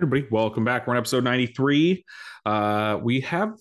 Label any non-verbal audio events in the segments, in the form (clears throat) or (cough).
Everybody, welcome back. We're on episode 93. Uh, we have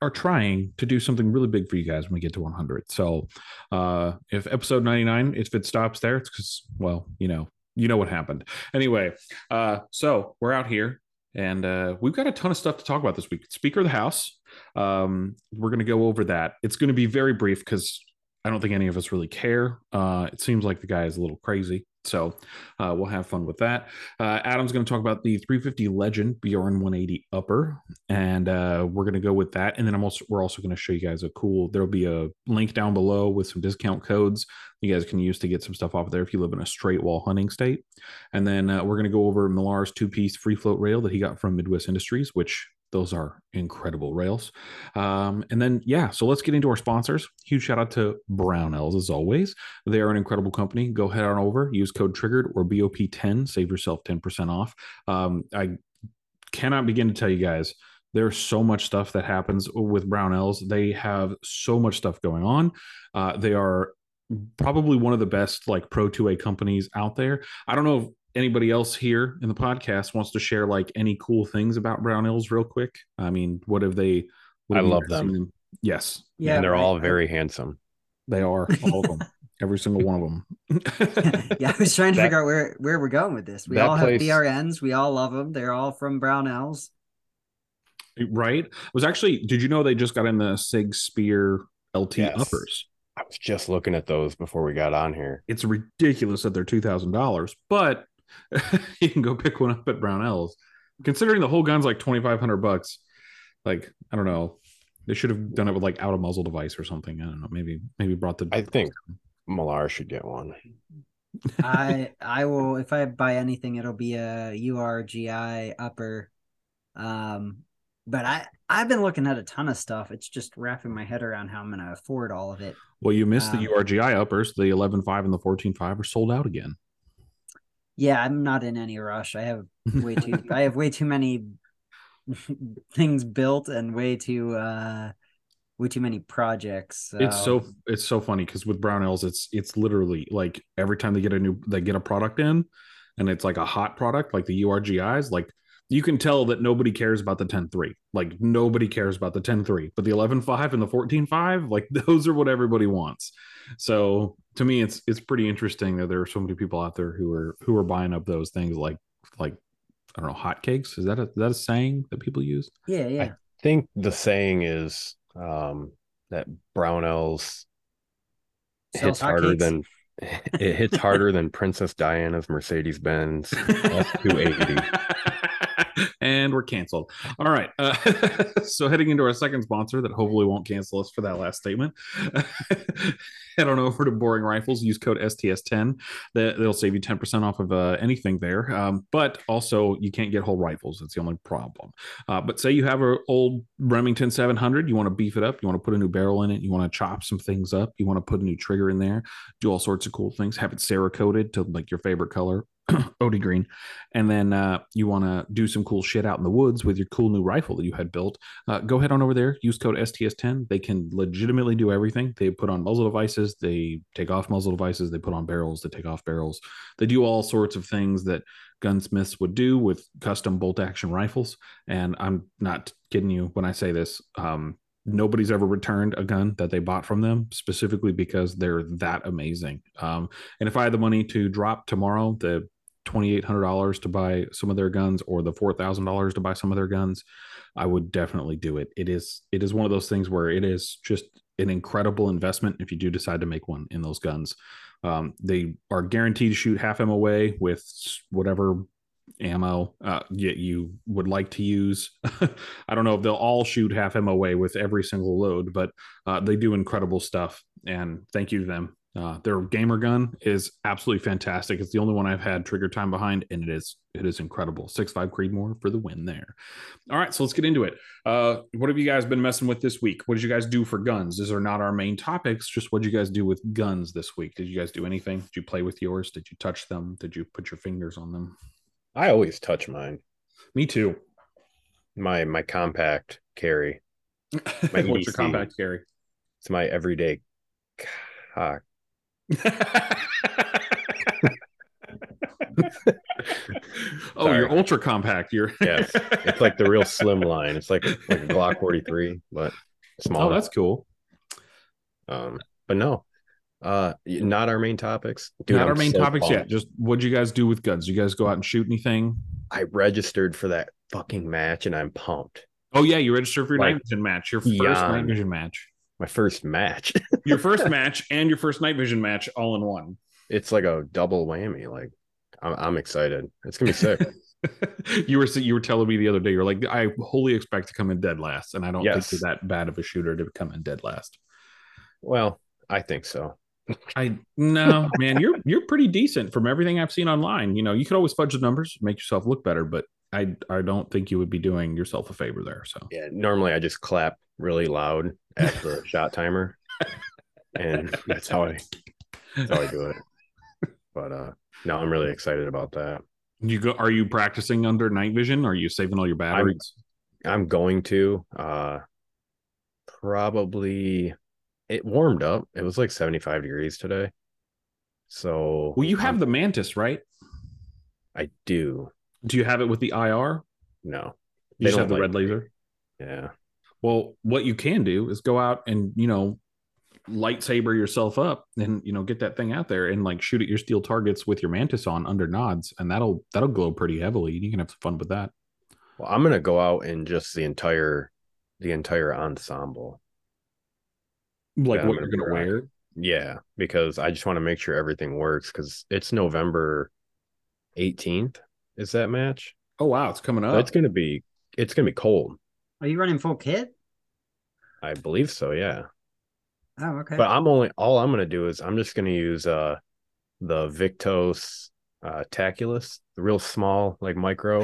are trying to do something really big for you guys when we get to 100. So, uh, if episode 99, if it stops there, it's because, well, you know, you know what happened. Anyway, uh, so we're out here and uh, we've got a ton of stuff to talk about this week. Speaker of the House. Um, we're going to go over that. It's going to be very brief because I don't think any of us really care. Uh, it seems like the guy is a little crazy. So uh, we'll have fun with that. Uh, Adam's going to talk about the 350 Legend BRN 180 Upper, and uh, we're going to go with that. And then I'm also we're also going to show you guys a cool. There'll be a link down below with some discount codes you guys can use to get some stuff off there if you live in a straight wall hunting state. And then uh, we're going to go over Millar's two piece free float rail that he got from Midwest Industries, which those are incredible rails. Um, and then, yeah, so let's get into our sponsors. Huge shout out to Brownells as always. They are an incredible company. Go head on over, use code triggered or BOP10, save yourself 10% off. Um, I cannot begin to tell you guys. There's so much stuff that happens with Brownells. They have so much stuff going on. Uh, they are probably one of the best like pro 2A companies out there. I don't know anybody else here in the podcast wants to share like any cool things about brown Brownells real quick. I mean, what have they? What I love them. them. Yes. Yeah. And they're all very handsome. They are all of them. (laughs) Every single one of them. (laughs) yeah, I was trying to that, figure out where where we're going with this. We all place, have BRNs. We all love them. They're all from brown Brownells. Right. It was actually. Did you know they just got in the Sig Spear LT yes. uppers? I was just looking at those before we got on here. It's ridiculous that they're two thousand dollars, but (laughs) you can go pick one up at Brownells. Considering the whole gun's like twenty five hundred bucks, like I don't know, they should have done it with like out of muzzle device or something. I don't know. Maybe maybe brought the. I think Millar should get one. (laughs) I I will if I buy anything, it'll be a URGI upper. Um, but I I've been looking at a ton of stuff. It's just wrapping my head around how I'm going to afford all of it. Well, you missed um, the URGI uppers. The 11.5 and the 14.5 are sold out again. Yeah, I'm not in any rush. I have (laughs) way too I have way too many (laughs) things built and way too uh way too many projects. So. It's so it's so funny because with Brownells, it's it's literally like every time they get a new they get a product in, and it's like a hot product like the URGIs, like you can tell that nobody cares about the 10-3. Like nobody cares about the 10-3, but the 11-5 and the 14-5, like (laughs) those are what everybody wants. So to me, it's it's pretty interesting that there are so many people out there who are who are buying up those things like like I don't know hotcakes. Is that a is that a saying that people use? Yeah, yeah. I think the saying is um, that Brownells hits harder than (laughs) it hits harder than Princess Diana's Mercedes Benz S280. (laughs) and we're canceled. All right. Uh, (laughs) so heading into our second sponsor that hopefully won't cancel us for that last statement. (laughs) Head on over to Boring Rifles. Use code STS10. That They'll save you 10% off of uh, anything there. Um, but also, you can't get whole rifles. That's the only problem. Uh, but say you have an old Remington 700, you want to beef it up, you want to put a new barrel in it, you want to chop some things up, you want to put a new trigger in there, do all sorts of cool things, have it Cerakoted to like your favorite color (clears throat) OD green, and then uh, you want to do some cool shit out in the woods with your cool new rifle that you had built, uh, go ahead on over there. Use code STS10. They can legitimately do everything. They put on muzzle devices, they take off muzzle devices, they put on barrels, they take off barrels. They do all sorts of things that gunsmiths would do with custom bolt action rifles. And I'm not kidding you when I say this. Um, nobody's ever returned a gun that they bought from them specifically because they're that amazing. Um, and if I had the money to drop tomorrow the $2,800 to buy some of their guns or the $4,000 to buy some of their guns, I would definitely do it. It is, it is one of those things where it is just an incredible investment if you do decide to make one in those guns. Um, they are guaranteed to shoot half MOA with whatever ammo uh, you, would like to use. (laughs) I don't know if they'll all shoot half MOA with every single load, but uh, they do incredible stuff. And thank you to them uh, their gamer gun is absolutely fantastic. It's the only one I've had trigger time behind, and it is it is incredible. Six five Creedmoor for the win there. All right, so let's get into it. Uh, what have you guys been messing with this week? What did you guys do for guns? These are not our main topics. Just what did you guys do with guns this week? Did you guys do anything? Did you play with yours? Did you touch them? Did you put your fingers on them? I always touch mine. Me too. My my compact carry. (laughs) My What's your compact carry? It's my everyday cock. (laughs) oh, Sorry. you're ultra compact. You're (laughs) Yes. It's like the real slim line. It's like like a Glock 43, but small. oh, that's cool. um, but no, uh, not our main topics. Dude, Not I'm our main so topics yet. Just what'd you guys do with guns? You guys go out and shoot anything? I registered for that fucking match, and I'm pumped. Oh yeah, you registered for your Like, night vision match. Your first beyond. night vision match. My first match. (laughs) Your first match and your first night vision match all in one. it's like a double whammy. Like, I'm, I'm excited. It's gonna be sick. (laughs) you were you were telling me the other day. You're like, I wholly expect to come in dead last, and I don't Yes. think you're that bad of a shooter to come in dead last. well, I think so. I no man, you're you're pretty decent from everything I've seen online. You know, you could always fudge the numbers, make yourself look better, but I I don't think you would be doing yourself a favor there. So Yeah, normally I just clap really loud at the (laughs) shot timer, and that's how I that's how I do it. But uh, no, I'm really excited about that. you go. Are you practicing under night vision? Are you saving all your batteries? I'm going to uh probably it warmed up. It was like 75 degrees today. So well, you have I'm- the mantis, right? I do. Do you have it with the IR? No. You They just have the like red laser. Yeah. Well, what you can do is go out and you know lightsaber yourself up and you know get that thing out there and like shoot at your steel targets with your mantis on under nods and that'll that'll glow pretty heavily you can have some fun with that Well, I'm gonna go out and just the entire the entire ensemble. like Yeah, what I'm you're gonna gonna wear Yeah, because I just want to make sure everything works because it's November 18th. Is that match? oh wow it's coming So up It's gonna be it's gonna be cold. Are you running full kit? I believe so, yeah. Oh, okay. But I'm only all I'm gonna do is I'm just gonna use uh the Viktos uh Taculus, the real small like micro.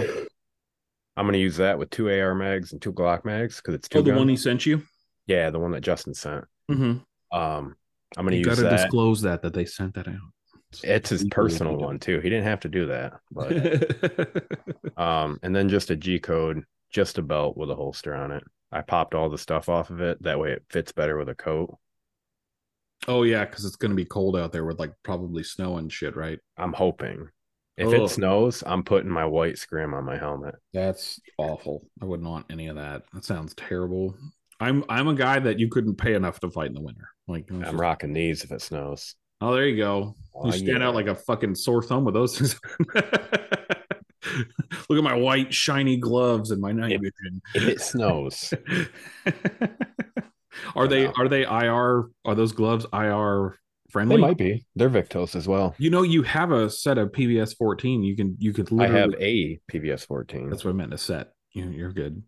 I'm gonna use that with two AR mags and two Glock mags because it's two oh the gun. one he sent you yeah, the one that Justin sent. mm-hmm. Um I'm gonna you use gotta that. disclose that that they sent that out It's his personal one too. He didn't have to do that. But (laughs) um and then just a G code, just a belt with a holster on it. I popped all the stuff off of it. That way it fits better with a coat. oh yeah because it's gonna be cold out there with like probably snow and shit right I'm hoping. If it snows, I'm putting my white scrim on my helmet. That's awful. I wouldn't want any of that. That sounds terrible. I'm I'm a guy that you couldn't pay enough to fight in the winter. Like I'm just- rocking these if it snows. oh, there you go. Oh, You stand yeah. out like a fucking sore thumb with those things. (laughs) (laughs) Look at my white shiny gloves and my night vision. If it snows, (laughs) are they Wow. are they IR? Are those gloves IR friendly? they might be. They're Viktos as well. You know, you have a set of PVS 14. You can you could I have a PVS 14. That's what I meant. A set. You, you're good.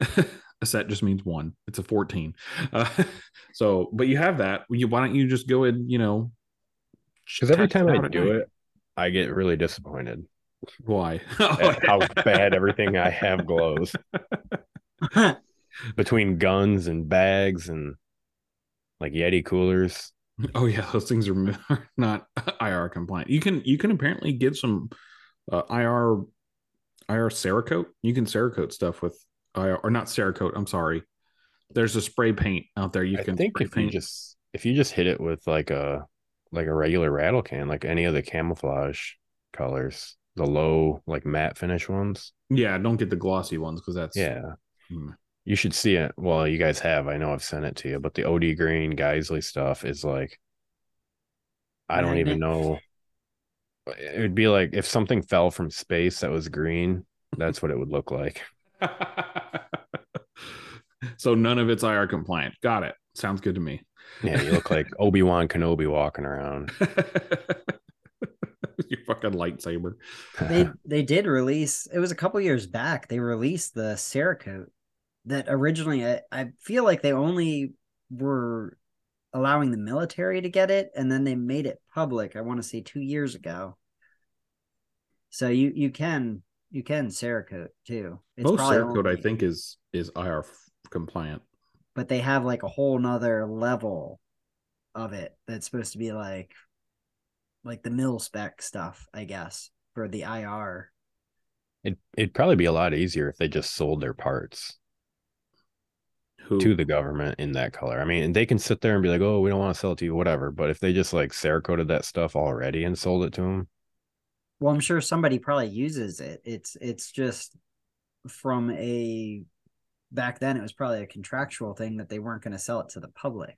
(laughs) a set just means one. It's a 14. Uh, so, but you have that. You, why don't you just go and, you know, Because every time I do night? it, I get really disappointed Why? (laughs) Oh, how bad everything I have glows (laughs) between guns and bags and like Yeti coolers. oh, yeah. Those things are (laughs) not IR compliant. You can, you can apparently get some uh, IR, IR Cerakote. You can Cerakote stuff with IR, or not Cerakote. I'm sorry. There's a spray paint out there. You I can think if you just if you just hit it with like a like a regular rattle can, like any of the camouflage colors, the low like matte finish ones. yeah, don't get the glossy ones because that's Yeah. Hmm. You should see it. Well, you guys have. I know I've sent it to you, but the OD green Geissele stuff is like I don't even know. It would be like if something fell from space that was green, that's what it would look like. (laughs) so none of it's IR compliant. Got it. Sounds good to me. Yeah, you look like (laughs) Obi-Wan Kenobi walking around. (laughs) Your fucking lightsaber. they (laughs) they did release it was a couple years back they released the Cerakote that originally I, I feel like they only were allowing the military to get it and then they made it public i want to say two years ago so you you can you can Cerakote too it's Most Cerakote, I think, is is IR compliant. but they have like a whole nother level of it that's supposed to be like like the mil spec stuff i guess for the ir It, it'd probably be a lot easier if they just sold their parts. Who? to the government in that color. I mean, they can sit there and be like, "Oh, we don't want to sell it to you, whatever." But if they just like Cerakoted that stuff already and sold it to them, well, I'm sure somebody probably uses it. It's it's just from a back then it was probably a contractual thing that they weren't going to sell it to the public.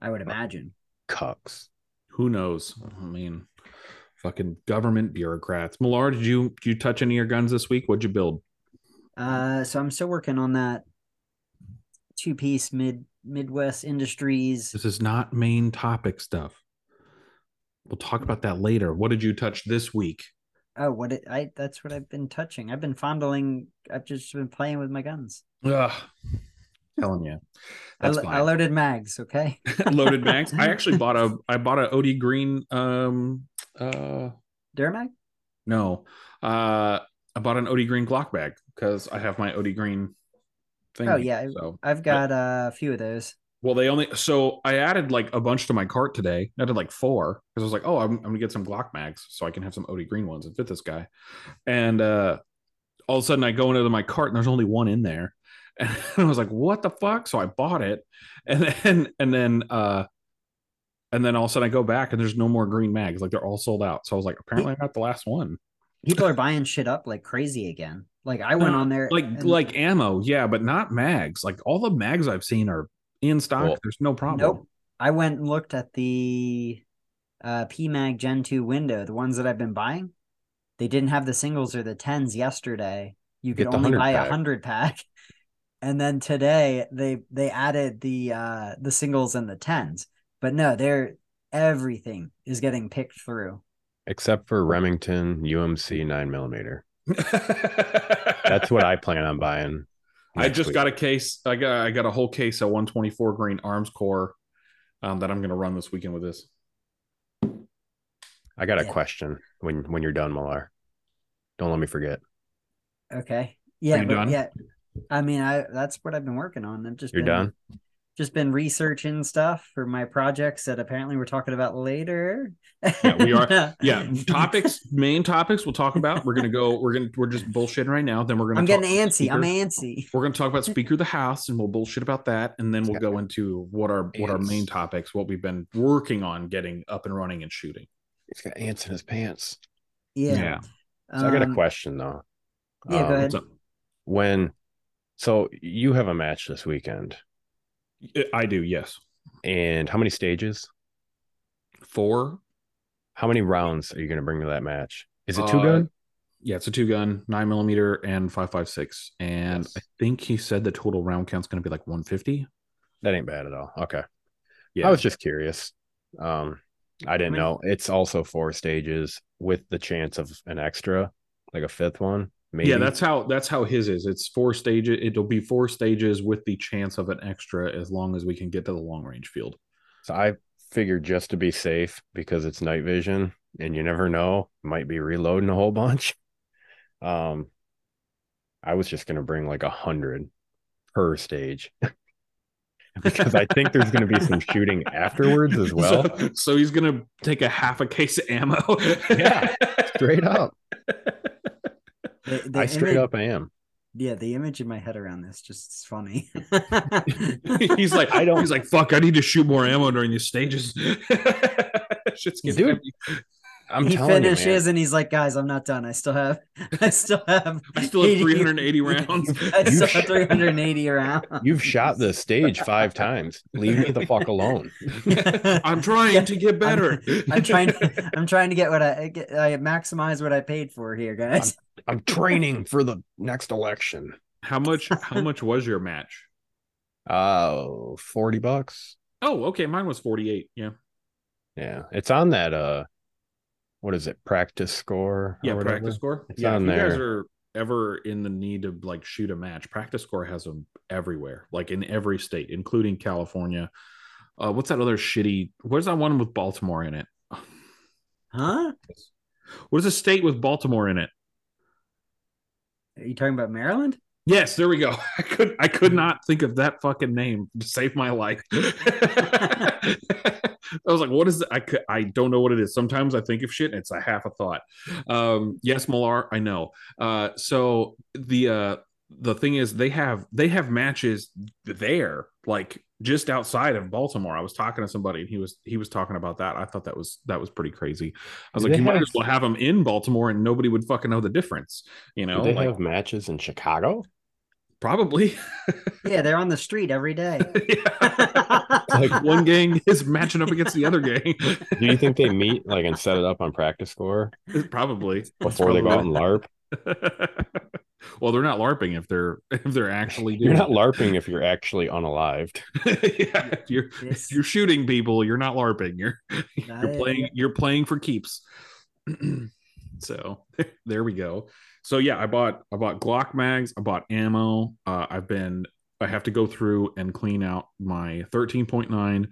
I would imagine. Cucks. Who knows? I mean, fucking government bureaucrats. Millar, did you did you touch any of your guns this week? What'd you build? Uh, so I'm still working on that two piece mid Midwest Industries. This is not main topic stuff. We'll talk about that later. What did you touch this week? Oh, what it, I that's what I've been touching. I've been fondling. I've just been playing with my guns. Ugh, telling you. That's I, I loaded mags. Okay. (laughs) loaded mags. I (laughs) actually bought a. I bought a OD Green. Um. Uh. Duramag. No. Uh. I bought an OD Green Glock bag because I have my OD Green thing. Oh yeah. So I've got a few of those. Well, they only so I added like a bunch to my cart today. I did like four because I was like, oh, I'm, I'm, gonna get some Glock mags so I can have some OD green ones and fit this guy. And uh all of a sudden I go into my cart and there's only one in there. (laughs) And I was like, what the fuck? So I bought it. And then and then uh and then all of a sudden I go back and there's no more green mags. Like they're all sold out. So I was like, apparently I got the last one. People are buying shit up like crazy again. Like I went uh, on there like and... like ammo, yeah, but not mags. Like all the mags I've seen are in stock. Well, There's no problem. Nope. I went and looked at the uh, PMag Gen 2 window, the ones that I've been buying. They didn't have the singles or the tens yesterday. You could only buy a hundred pack. And then today they they added the uh the singles and the tens. But no, they're everything is getting picked through. Except for Remington UMC nine millimeter. (laughs) That's what I plan on buying. I just week. got a case. I got I got a whole case of 124 grain Armscor um, that I'm going to run this weekend with this. I got a yeah. question when when you're done, Millar. Don't let me forget. Okay. Yeah. But, yeah. I mean, I that's what I've been working on. I've just you're been, done just been researching stuff for my projects that apparently we're talking about later. yeah, we are. (laughs) Yeah, topics, main topics we'll talk about. We're gonna go. We're gonna. We're just bullshitting right now. Then we're gonna. I'm getting antsy. Speaker. I'm antsy. We're gonna talk about Speaker of the House, and we'll bullshit about that, and then we'll go into what our ants. what our main topics, what we've been working on getting up and running and shooting. He's got ants in his pants. Yeah. yeah. So um, I got a um, question though. Yeah, um, go ahead. When, so you have a match this weekend. I do, yes. And how many stages? Four. How many rounds are you going to bring to that match? Is it two uh, gun? Yeah, it's a two gun, nine millimeter, and five five six. And yes. I think he said the total round count's going to be like one fifty. That ain't bad at all. Okay. Yeah, I was just curious. Um, I didn't I mean, know it's also four stages with the chance of an extra, like a fifth one. Maybe. Yeah, that's how that's how his is. It's four stages. It'll be four stages with the chance of an extra as long as we can get to the long range field. So I figured just to be safe because it's night vision and you never know, might be reloading a whole bunch. (laughs) Um I was just gonna bring like a hundred per stage. (laughs) because I think there's going to be some (laughs) shooting afterwards as well. So, so he's going to take a half a case of ammo. yeah, straight up. The, the I straight image, up I am. Yeah, the image in my head around this just is funny. (laughs) he's like, I don't. He's like, fuck. I need to shoot more ammo during these stages. (laughs) Shit's getting Dude, I'm he finishes you, and he's like, guys, I'm not done. I still have, (laughs) I still have, I still have 380 rounds. (laughs) I still have 380 rounds. You've shot the stage five times. Leave me the fuck alone. (laughs) I'm trying yeah, to get better. I'm, I'm, trying. To, I'm trying to get what I get. I maximize what I paid for here, guys. I'm, I'm training for the next election. How much? How much was your match? Uh, 40 bucks. Oh, okay. Mine was 48. Yeah. Yeah. It's on that, uh, what is it PractiScore yeah PractiScore. It's yeah if you there. guys are ever in the need to like shoot a match PractiScore has them everywhere like in every state including california. Uh what's that other shitty where's that one with baltimore in it? (sighs) Huh? What is a state with baltimore in it? Are you talking about maryland Yes, there we go. (laughs) I could I could not think of that fucking name to save my life. (laughs) I was like, what is? I could, I don't know what it is. Sometimes I think of shit and it's a half a thought. Um, yes, Millar, I know. Uh, so the uh, the thing is they have they have matches there like just outside of baltimore. I was talking to somebody and he was he was talking about that. I thought that was that was pretty crazy. I was do like you have, might as well have them in baltimore and nobody would fucking know the difference you know they like, have matches in chicago? Probably. Yeah they're on the street every day. (laughs) Like one gang is matching up against the other gang. Do you think they meet like and set it up on PractiScore? Probably. Before probably. they go out and larp (laughs) well, they're not LARPing if they're (laughs) if they're actually. You're not LARPing if you're actually unalived. (laughs) yeah, if you're if you're shooting people, you're not LARPing. You're (laughs) you're playing you're playing for keeps. (clears throat) so there we go. So yeah, I bought I bought Glock mags. I bought ammo. Uh, I've been I have to go through and clean out my 13.9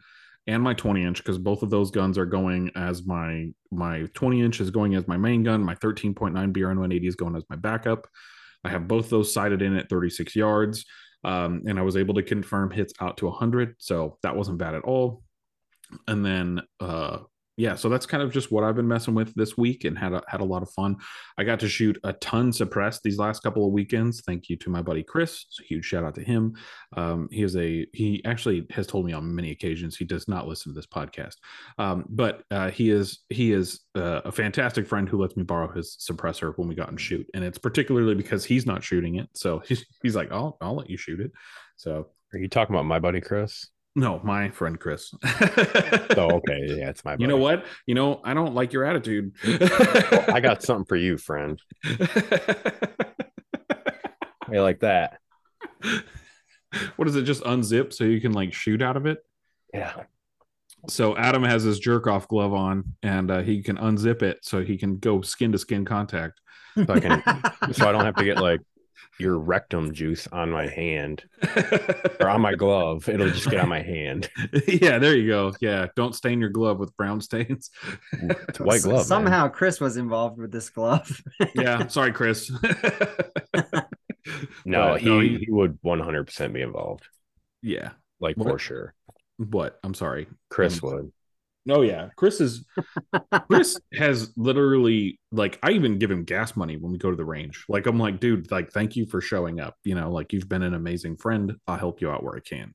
and my 20 inch because both of those guns are going as my my 20 inch is going as my main gun. My 13.9 BRN 180 is going as my backup. I have both those sighted in at 36 yards. Um, and I was able to confirm hits out to 100. So that wasn't bad at all. And then uh, yeah, so that's kind of just what I've been messing with this week and had a, had a lot of fun. I got to shoot a ton suppressed these last couple of weekends. Thank you to my buddy Chris. Huge shout out to him. Um, he is a he actually has told me on many occasions he does not listen to this podcast, um, but uh, he is he is uh, a fantastic friend who lets me borrow his suppressor when we got and shoot, and it's particularly because he's not shooting it. So (laughs) he's he's like, I'll I'll let you shoot it. So are you talking about my buddy Chris? No, my friend Chris. (laughs) oh, okay. Yeah, it's my buddy. You know what? You know, I don't like your attitude. well, I got something for you, friend. (laughs) I like that. What is it? Just unzip so you can like shoot out of it? Yeah. So Adam has his jerk off glove on and uh, he can unzip it so he can go skin to skin contact. So I can so I don't have to get like your rectum juice on my hand (laughs) or on my glove. It'll just get on my hand. (laughs) yeah, there you go. Yeah, don't stain your glove with brown stains. It's white glove. Somehow man. Chris was involved with this glove. yeah, (laughs) sorry, Chris. no, he, no, he, he would 100% be involved. Yeah, like what? for sure. What? I'm sorry. Chris um, would. Oh yeah, Chris is (laughs) Chris has literally like I even give him gas money when we go to the range. Like I'm like, dude, like thank you for showing up. You know, like you've been an amazing friend. I'll help you out where I can.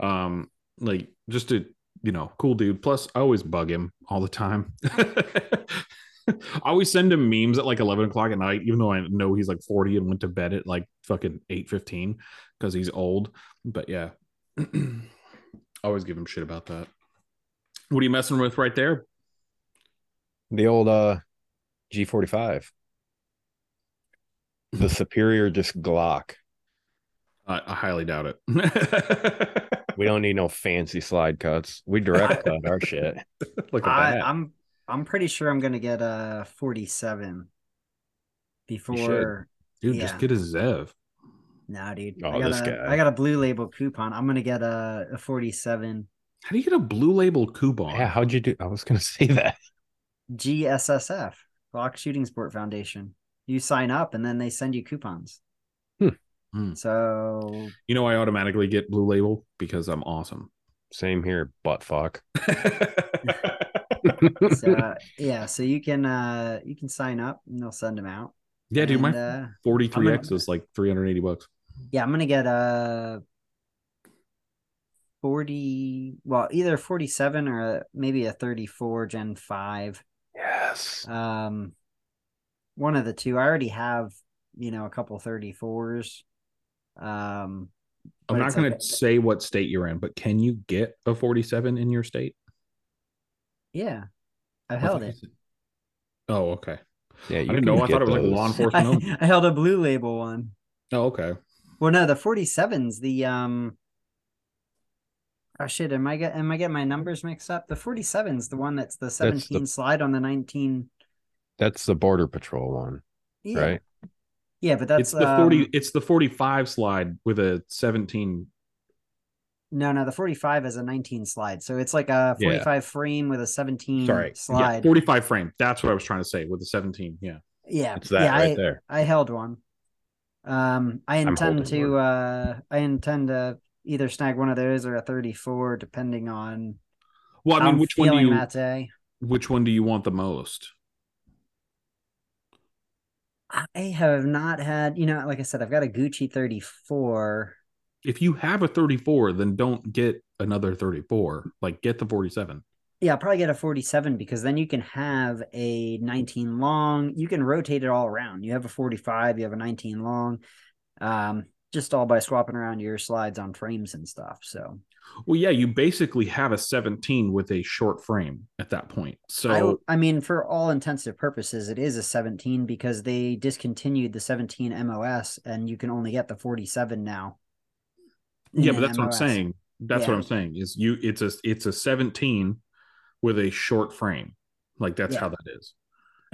Um, like just a you know, cool dude. Plus, I always bug him all the time. (laughs) I always send him memes at like 11 o'clock at night, even though I know he's like 40 and went to bed at like fucking 8 15 because he's old. But yeah, (clears throat) always give him shit about that. What are you messing with right there? The old uh G45. The superior just Glock. Uh, I highly doubt it. (laughs) we don't need no fancy slide cuts. We direct (laughs) cut our shit. Look at I, that. I'm I'm pretty sure I'm gonna get a 47 before. Dude, yeah. just get a Zev. Nah, dude. Oh, I got this a, guy. I got a blue label coupon. I'm gonna get a, a 47 how do you get a blue label coupon? Yeah, how'd you do? I was going (laughs) to say that. GSSF, Glock Shooting Sport Foundation. You sign up and then they send you coupons. Hmm. hmm. So, you know, I automatically get blue label because I'm awesome. Same here, butt fuck. (laughs) so, yeah, so you can uh you can sign up and they'll send them out. Yeah, dude, my uh, 43x is like 380 bucks. Yeah, I'm gonna get a 40 well either 47 or maybe a 34 gen 5 yes. Um one of the two. I already have you know a couple 34s um i'm not going like to say what state you're in but can you get a 47 in your state? Yeah. I held it. oh okay. Yeah i didn't know. I thought it was like law enforcement (laughs) I, I held a blue label one. Oh, okay. Well no the 47s the um Oh shit! Am I get am I getting my numbers mixed up? The forty seven is the one that's the seventeen that's the, slide on the nineteen. That's the border patrol one, yeah. right? Yeah, but that's it's the um, forty. It's the forty five slide with a seventeen. No, no, the forty five is a nineteen slide, so it's like a forty five yeah. frame with a seventeen. Sorry, slide. Yeah, forty five frame. That's what I was trying to say with the seventeen. Yeah, yeah, it's that yeah, right I, there. I held one. Um, I intend to. One. Uh, I intend to either snag one of those or a 34, depending on. Well, I mean, which one do you? That day. Which one do you want the most? I have not had, you know, like I said, I've got a Gucci 34. If you have a 34, then don't get another 34. Like get the 47. Yeah, I'll probably get a 47 because then you can have a 19 long. You can rotate it all around. You have a 45, you have a 19 long. Um, just all by swapping around your slides on frames and stuff. So well, yeah, you basically have a 17 with a short frame at that point. So I, I, mean, for all intensive purposes, it is a 17 because they discontinued the 17 MOS and you can only get the 47 now. Yeah, but that's MOS. what I'm saying. That's yeah. what I'm saying. Is you it's a it's a 17 with a short frame. Like that's yeah. how that is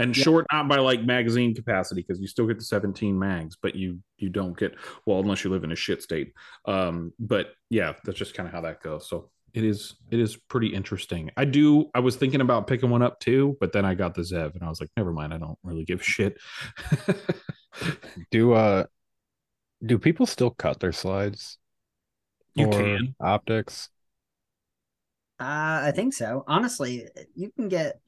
and yeah. short not by like magazine capacity because you still get the 17 mags but you you don't get well unless you live in a shit state. Um but yeah that's just kind of how that goes. So it is it is pretty interesting. I do i was thinking about picking one up too but then i got the zev and i was like never mind i don't really give a shit. (laughs) Do uh do people still cut their slides? You can. optics? Uh, I think so. Honestly, you can get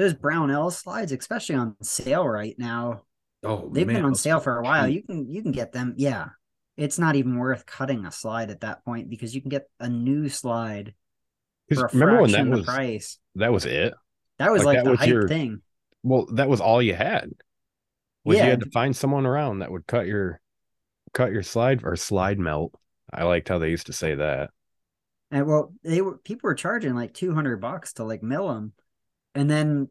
those Brownell slides, especially on sale right now. Oh, they've man, been on sale for a while. You can you can get them. Yeah, it's not even worth cutting a slide at that point because you can get a new slide for a remember when that was price. That was it. That was like, like that the was hype your, thing. Well, that was all you had. Was yeah. you had to find someone around that would cut your cut your slide or slide melt. I liked how they used to say that. And well, they were people were charging like two hundred bucks to like mill them, and then,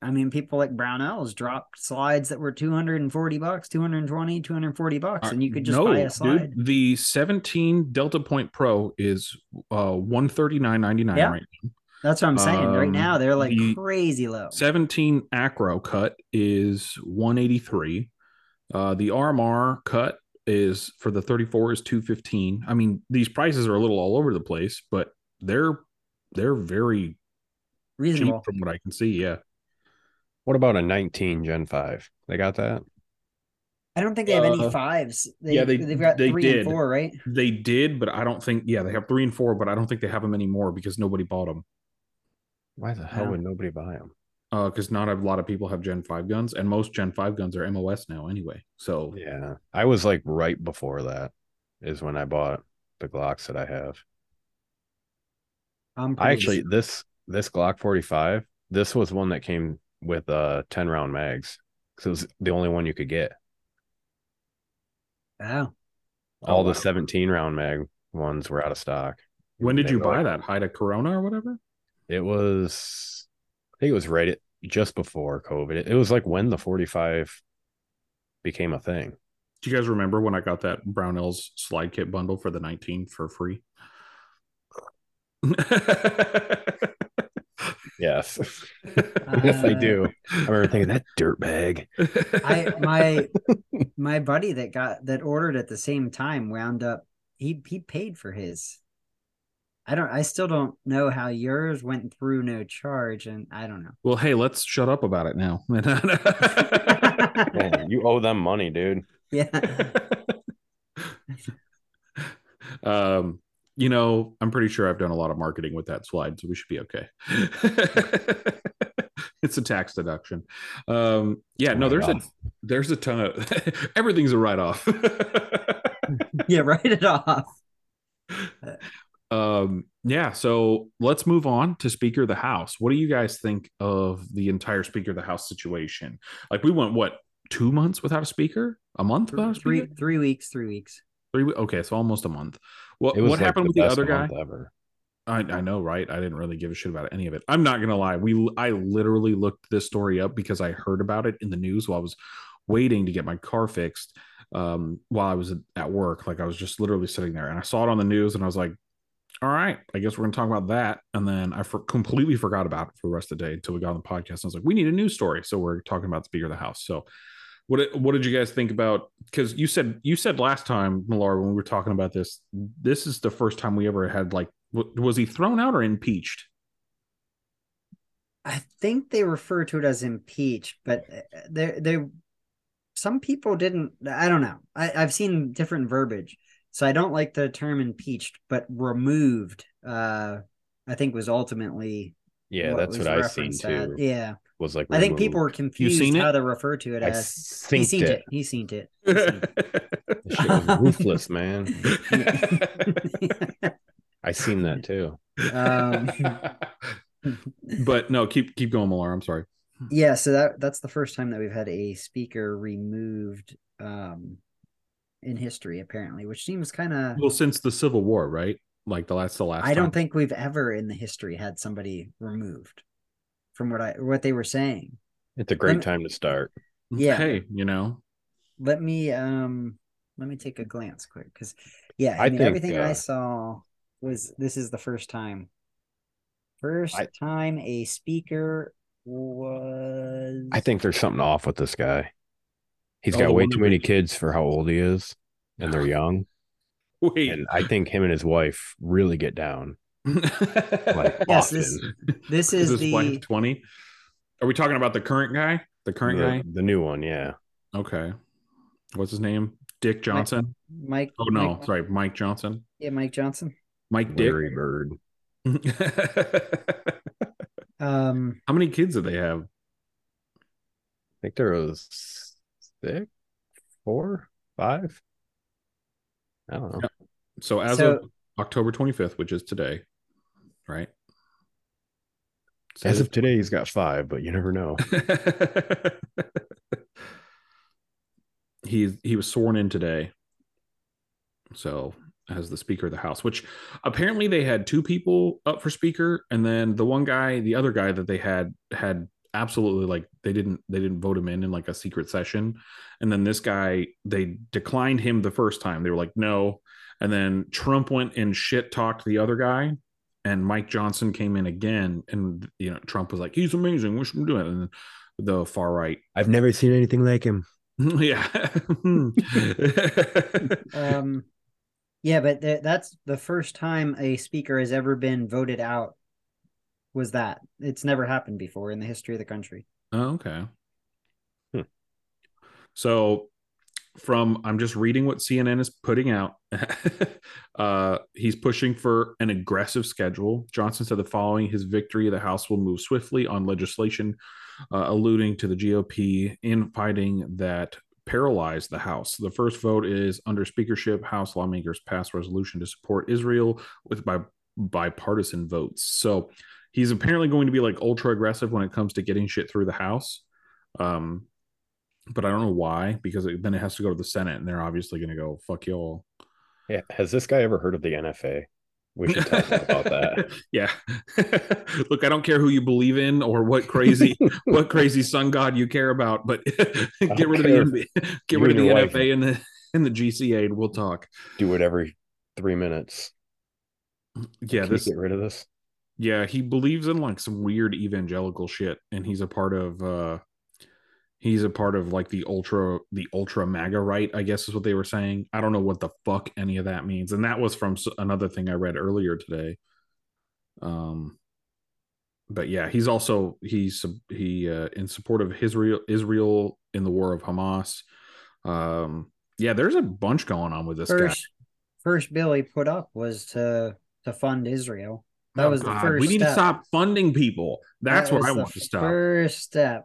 I mean, people like Brownells dropped slides that were 240 bucks, 220, 240 bucks, and you could just no, buy a slide. Dude, the 17 Delta Point Pro is uh 139.99 yeah. right now. That's what I'm saying. Um, right now, they're like the crazy low. 17 Acro cut is 183. Uh, the RMR cut is for the 34 is 215. I mean, these prices are a little all over the place, but they're they're very reasonable from what I can see. Yeah. What about a 19 Gen 5? They got that? I don't think they have uh, any fives. They, yeah, they they've got they three did. and four, right? They did, but I don't think. Yeah, they have three and four, but I don't think they have them anymore because nobody bought them. Why the hell would nobody buy them? Uh, because not a lot of people have Gen five guns, and most Gen five guns are MOS now anyway. So yeah, I was like right before that is when I bought the Glocks that I have. I actually this this Glock 45, this was one that came with uh 10 round mags because it was the only one you could get. Wow. All oh, the wow. 17 round mag ones were out of stock. When did they you buy that? Haida Corona or whatever? It was, I think it was right at, just before COVID. It, it was like when the 45 became a thing. Do you guys remember when I got that Brownells slide kit bundle for the 19 for free? (laughs) Yes. (laughs) yes, I do. I remember thinking that dirt bag. I my (laughs) my buddy that got that ordered at the same time wound up he he paid for his. I don't I still don't know how yours went through no charge and I don't know. Well, hey, let's shut up about it now. Man, you owe them money, dude. Yeah. um you know, I'm pretty sure I've done a lot of marketing with that slide, so we should be okay. (laughs) it's a tax deduction. Um, yeah, no, there's off. a there's a ton of (laughs) everything's a write off. (laughs) yeah, write it off. Um, yeah, so let's move on to Speaker of the House. What do you guys think of the entire Speaker of the House situation? Like, we went what two months without a speaker, a month without a speaker, three, three weeks, three weeks. Three okay, so almost a month. What what like happened with the other guy? Ever. I, I know, right? I didn't really give a shit about any of it. I'm not gonna lie. We I literally looked this story up because I heard about it in the news while I was waiting to get my car fixed. Um, while I was at work, like I was just literally sitting there, and I saw it on the news, and I was like, "All right, I guess we're gonna talk about that." And then I for, completely forgot about it for the rest of the day until we got on the podcast. And I was like, "We need a news story," so we're talking about Speaker of the House. So what what did you guys think about? Because you said you said last time, Millar, when we were talking about this, this is the first time we ever had like, was he thrown out or impeached? I think they refer to it as impeached, but they they some people didn't. I don't know. I, I've seen different verbiage, so I don't like the term impeached, but removed. Uh, I think was ultimately yeah, that's what I've seen too. Yeah, was like. I think people were confused seen how it? to refer to it I as. He synced seen it. it. He's seen it. He's seen This shit was ruthless, man. (laughs) I seen that too. Um, (laughs) but no, keep keep going, Millar. I'm sorry. yeah, so that that's the first time that we've had a speaker removed um, in history, apparently, which seems kind of. Well, since the Civil War, right? Like the last the last. I don't think we've ever in the history had somebody removed from what I what they were saying. It's a great me- time to start. Yeah. Hey, you know. Let me um let me take a glance quick because yeah, I, I mean think, everything I uh, saw was this is the first time. First I- time a speaker was I think there's something off with this guy. He's got the way too many kids for how old he is, and they're young. (laughs) Wait. And I think him and his wife really get down. Like (laughs) Yes, this- this is is his wife the 20? Are we talking about the current guy? The current the, guy? the new one, yeah. Okay. What's his name? Dick Johnson? Mike. Oh no, Mike- sorry, Mike Johnson. yeah, Mike Johnson. Mike Dick. Larry Bird. (laughs) Um, How many kids do they have? I think there was six, four, five. I don't know. Yeah. So as So- of October 25th, which is today, right? As of today, he's got five, but you never know. (laughs) he he was sworn in today. So as the speaker of the house, which apparently they had two people up for speaker, and then the one guy, the other guy that they had had absolutely like they didn't they didn't vote him in in like a secret session, and then this guy they declined him the first time. They were like no, and then Trump went and shit talked the other guy, and Mike Johnson came in again, and you know Trump was like he's amazing, we should do it, and the far right I've never seen anything like him. (laughs) yeah. (laughs) um, yeah, but th- that's the first time a speaker has ever been voted out. Was that? It's never happened before in the history of the country. oh, okay. Hmm. So from I'm just reading what CNN is putting out. (laughs) uh, he's pushing for an aggressive schedule. Johnson said the following his victory, the House will move swiftly on legislation, uh, alluding to the GOP infighting that paralyzed the House. The first vote is under speakership. House lawmakers pass resolution to support Israel with by bipartisan votes. So he's apparently going to be like ultra aggressive when it comes to getting shit through the House. Um, but I don't know why, because it, then it has to go to the Senate, and they're obviously going to go fuck y'all. Yeah. Has this guy ever heard of the NFA? We should talk about that. (laughs) yeah. (laughs) Look, I don't care who you believe in or what crazy (laughs) what crazy sun god you care about, but get rid of the get You rid of the your wife- NFA and the and the GCA, and we'll talk. Do it every three minutes. Yeah, Can this get rid of this. yeah, he believes in like some weird evangelical shit, and he's a part of uh he's a part of like the ultra the ultra maga right i guess is what they were saying. I don't know what the fuck any of that means. And that was from another thing i read earlier today. Um but yeah he's also he's he uh in support of israel israel in the war of hamas. Um yeah there's a bunch going on with this First, first bill he put up was to to fund Israel. guy That was the first. we need to stop funding people. That's That what i want to stop. First step.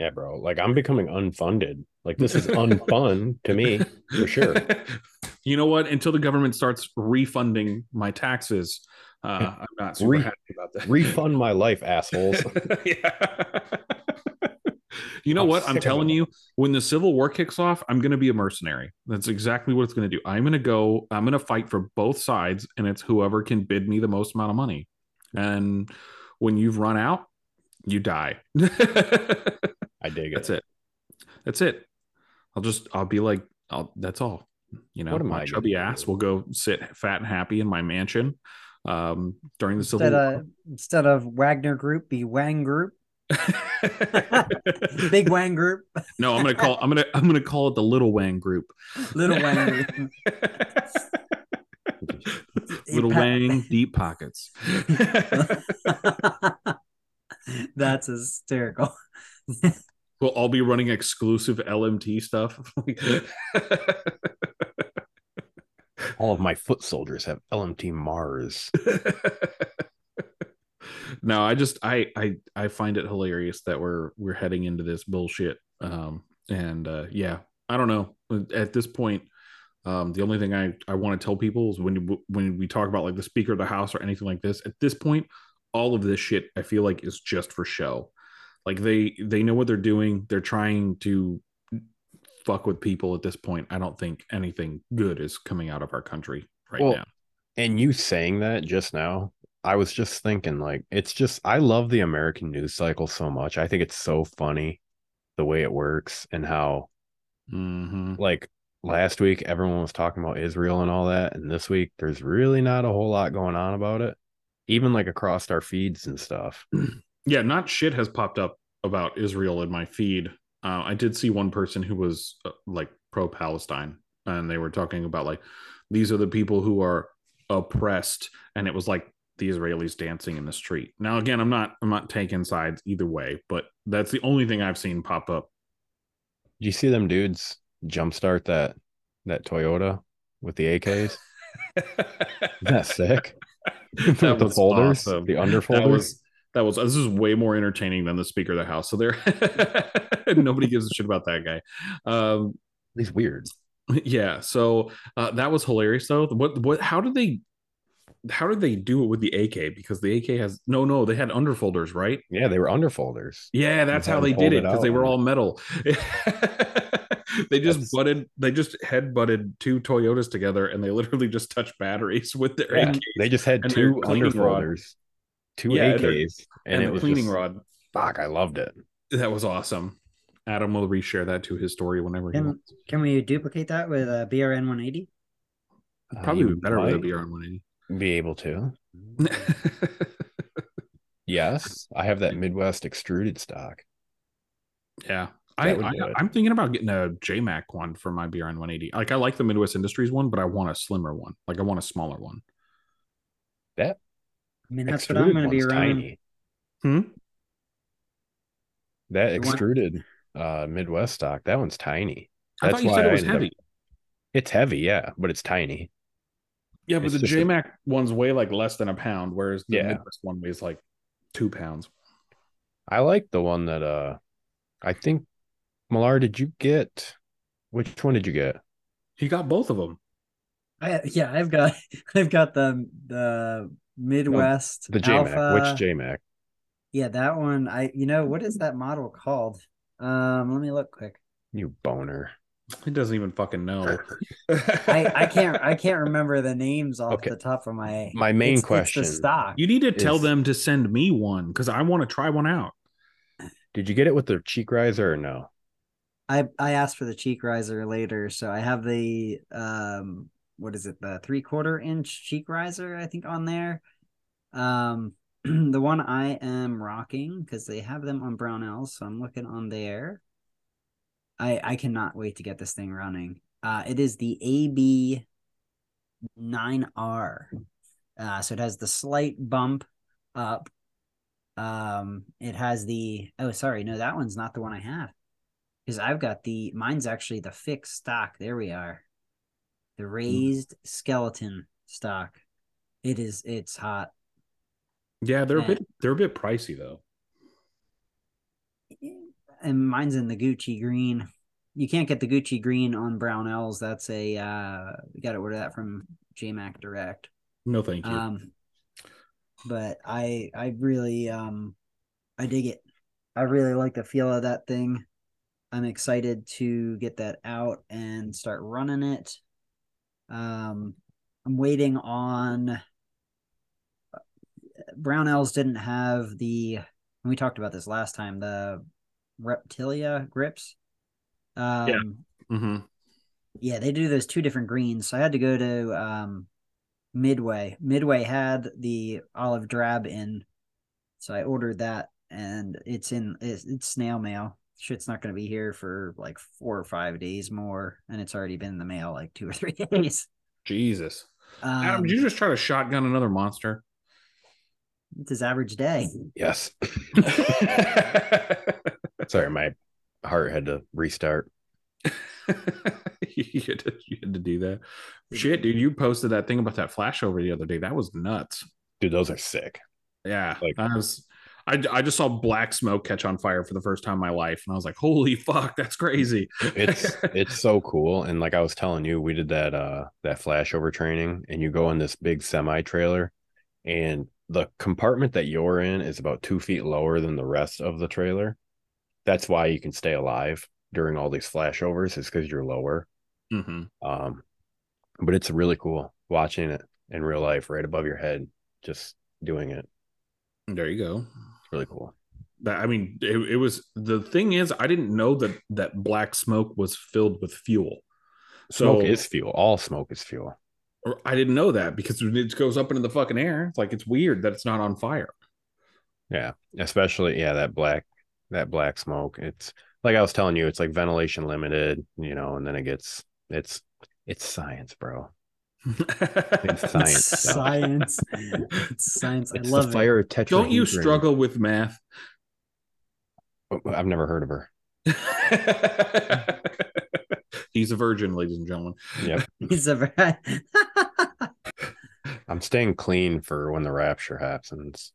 Yeah, bro. Like I'm becoming unfunded. Like this is (laughs) unfun to me for sure. (laughs) you know what? Until the government starts refunding my taxes, uh, I'm not super Re- happy about that. Refund my (laughs) life, assholes. You know I'm what? I'm telling you, when the Civil War kicks off, I'm going to be a mercenary. That's exactly what it's going to do. I'm going to go, I'm going to fight for both sides, and it's whoever can bid me the most amount of money. And when you've run out, you die. I dig it. That's it. That's it. I'll just I'll be like I'll that's all. You know, What am my I chubby gonna ass will go sit fat and happy in my mansion um during the Civil Instead War. instead of Wagner Group, be Wang Group, (laughs) Big Wang Group, no, I'm gonna call I'm gonna I'm gonna call it the Little Wang Group. Little Wang (laughs) Group. (laughs) Little Wang deep pockets. That's hysterical. We'll all be running exclusive LMT stuff. (laughs) All of my foot soldiers have LMT Mars. (laughs) no, I just I I I find it hilarious that we're we're heading into this bullshit. Um, and uh, yeah, I don't know. At this point, um, the only thing I I want to tell people is when when we talk about like the Speaker of the House or anything like this, at this point, all of this shit I feel like is just for show. Like they they know what they're doing. They're trying to fuck with people at this point. I don't think anything good is coming out of our country right well, now. And you saying that just now, I was just thinking like it's just I love the American news cycle so much. I think it's so funny the way it works and how mm-hmm. like last week everyone was talking about Israel and all that and this week there's really not a whole lot going on about it even like across our feeds and stuff. (clears throat) Yeah, not shit has popped up about Israel in my feed. Uh, I did see one person who was uh, like pro Palestine and they were talking about like these are the people who are oppressed and it was like the Israelis dancing in the street. Now again, I'm not I'm not taking sides either way, but that's the only thing I've seen pop up. Did you see them dudes jumpstart that that Toyota with the AKs? (laughs) That's sick? that (laughs) the folders, awesome. the underfolders. That was, that was this is way more entertaining than the Speaker of the House. So there, (laughs) nobody gives a shit about that guy. Um, He's weird. (laughs) Yeah. So uh, that was hilarious though. What what? How did they how did they do it with the AK? Because the AK has no, no, they had underfolders, right? Yeah, they were underfolders. Yeah, that's how they did it because they were all metal. (laughs) they just that's... butted, they just head butted two Toyotas together, and they literally just touched batteries with their yeah. They just had two underfolders, two yeah, AKs, and, and, and the cleaning just, rod. Fuck, I loved it. That was awesome. Adam will reshare that to his story whenever can, he wants. Can we duplicate that with a BRN 180? Probably uh, be better with a BRN 180 be able to. (laughs) yes, I have that Midwest extruded stock. Yeah. I, I am thinking about getting a JMac one for my BRN 180. Like I like the Midwest Industries one, but I want a slimmer one. Like I want a smaller one. That I mean that's what I'm going to be running. Tiny. Hmm. That extruded uh Midwest stock, that one's tiny. That's I thought you said it was heavy. Up... It's heavy, yeah, but it's tiny. Yeah, but it's the JMac a... ones weigh like less than a pound, whereas the yeah. Midwest one weighs like two pounds. I like the one that uh I think Millar, did you get which one did you get? He got both of them. I yeah, I've got (laughs) I've got the the Midwest the JMac. Alpha. Which JMac? Yeah, that one. I you know what is that model called? Um, let me look quick. You boner. He doesn't even fucking know. (laughs) I, I can't I can't (laughs) remember the names off okay. the top of my my main it's, question. It's the stock. You need to is... tell them to send me one because I want to try one out. Did you get it with the cheek riser or no? I I asked for the cheek riser later, so I have the um what is it the three quarter inch cheek riser I think on there. Um, (clears throat) the one I am rocking because they have them on Brownell, so I'm looking on there. I I cannot wait to get this thing running. Uh, it is the AB 9R. Uh, so it has the slight bump up. Um, it has the oh sorry, no, that one's not the one I have. Because I've got the mine's actually the fixed stock. There we are. The hmm. raised skeleton stock. It is it's hot. Yeah, they're and, a bit they're a bit pricey though and mine's in the Gucci green. You can't get the Gucci green on brown Brownells. That's a uh got to order that from JMac Direct. No, thank you. Um, but I I really um I dig it. I really like the feel of that thing. I'm excited to get that out and start running it. Um, I'm waiting on. Brownells didn't have the. We talked about this last time. The Reptilia grips. Um, yeah. Mm-hmm. Yeah, they do those two different greens. So I had to go to um, Midway. Midway had the olive drab in, so I ordered that, and it's in it's, it's snail mail. Shit's not going to be here for like four or five days more, and it's already been in the mail like two or three (laughs) days. Jesus, um, Adam, did you just try to shotgun another monster? It's his average day. Yes. (laughs) (laughs) Sorry, my heart had to restart. you, had to, you had to do that. Shit, dude, you posted that thing about that flashover the other day. That was nuts. Dude, those are sick. Yeah, like I was. I, I just saw black smoke catch on fire for the first time in my life, and I was like, "Holy fuck, that's crazy!" It's (laughs) it's so cool, and like I was telling you, we did that uh that flashover training, and you go in this big semi trailer, and the compartment that you're in is about two feet lower than the rest of the trailer. That's why you can stay alive during all these flashovers, is because you're lower. Mm-hmm. Um, but it's really cool watching it in real life, right above your head, just doing it. There you go. Really cool. That I mean, it, it was the thing is, I didn't know that that black smoke was filled with fuel. Smoke so, is fuel. All smoke is fuel. I didn't know that because it goes up into the fucking air. It's like it's weird that it's not on fire. Yeah, especially yeah that black that black smoke. It's like I was telling you, it's like ventilation limited, you know, and then it gets it's it's science, bro. It's science. science. It's (laughs) science. I love fire it. Don't you struggle with math? I've never heard of her. (laughs) He's a virgin, ladies and gentlemen. Yep. (laughs) He's a virgin. I'm staying clean for when the rapture happens.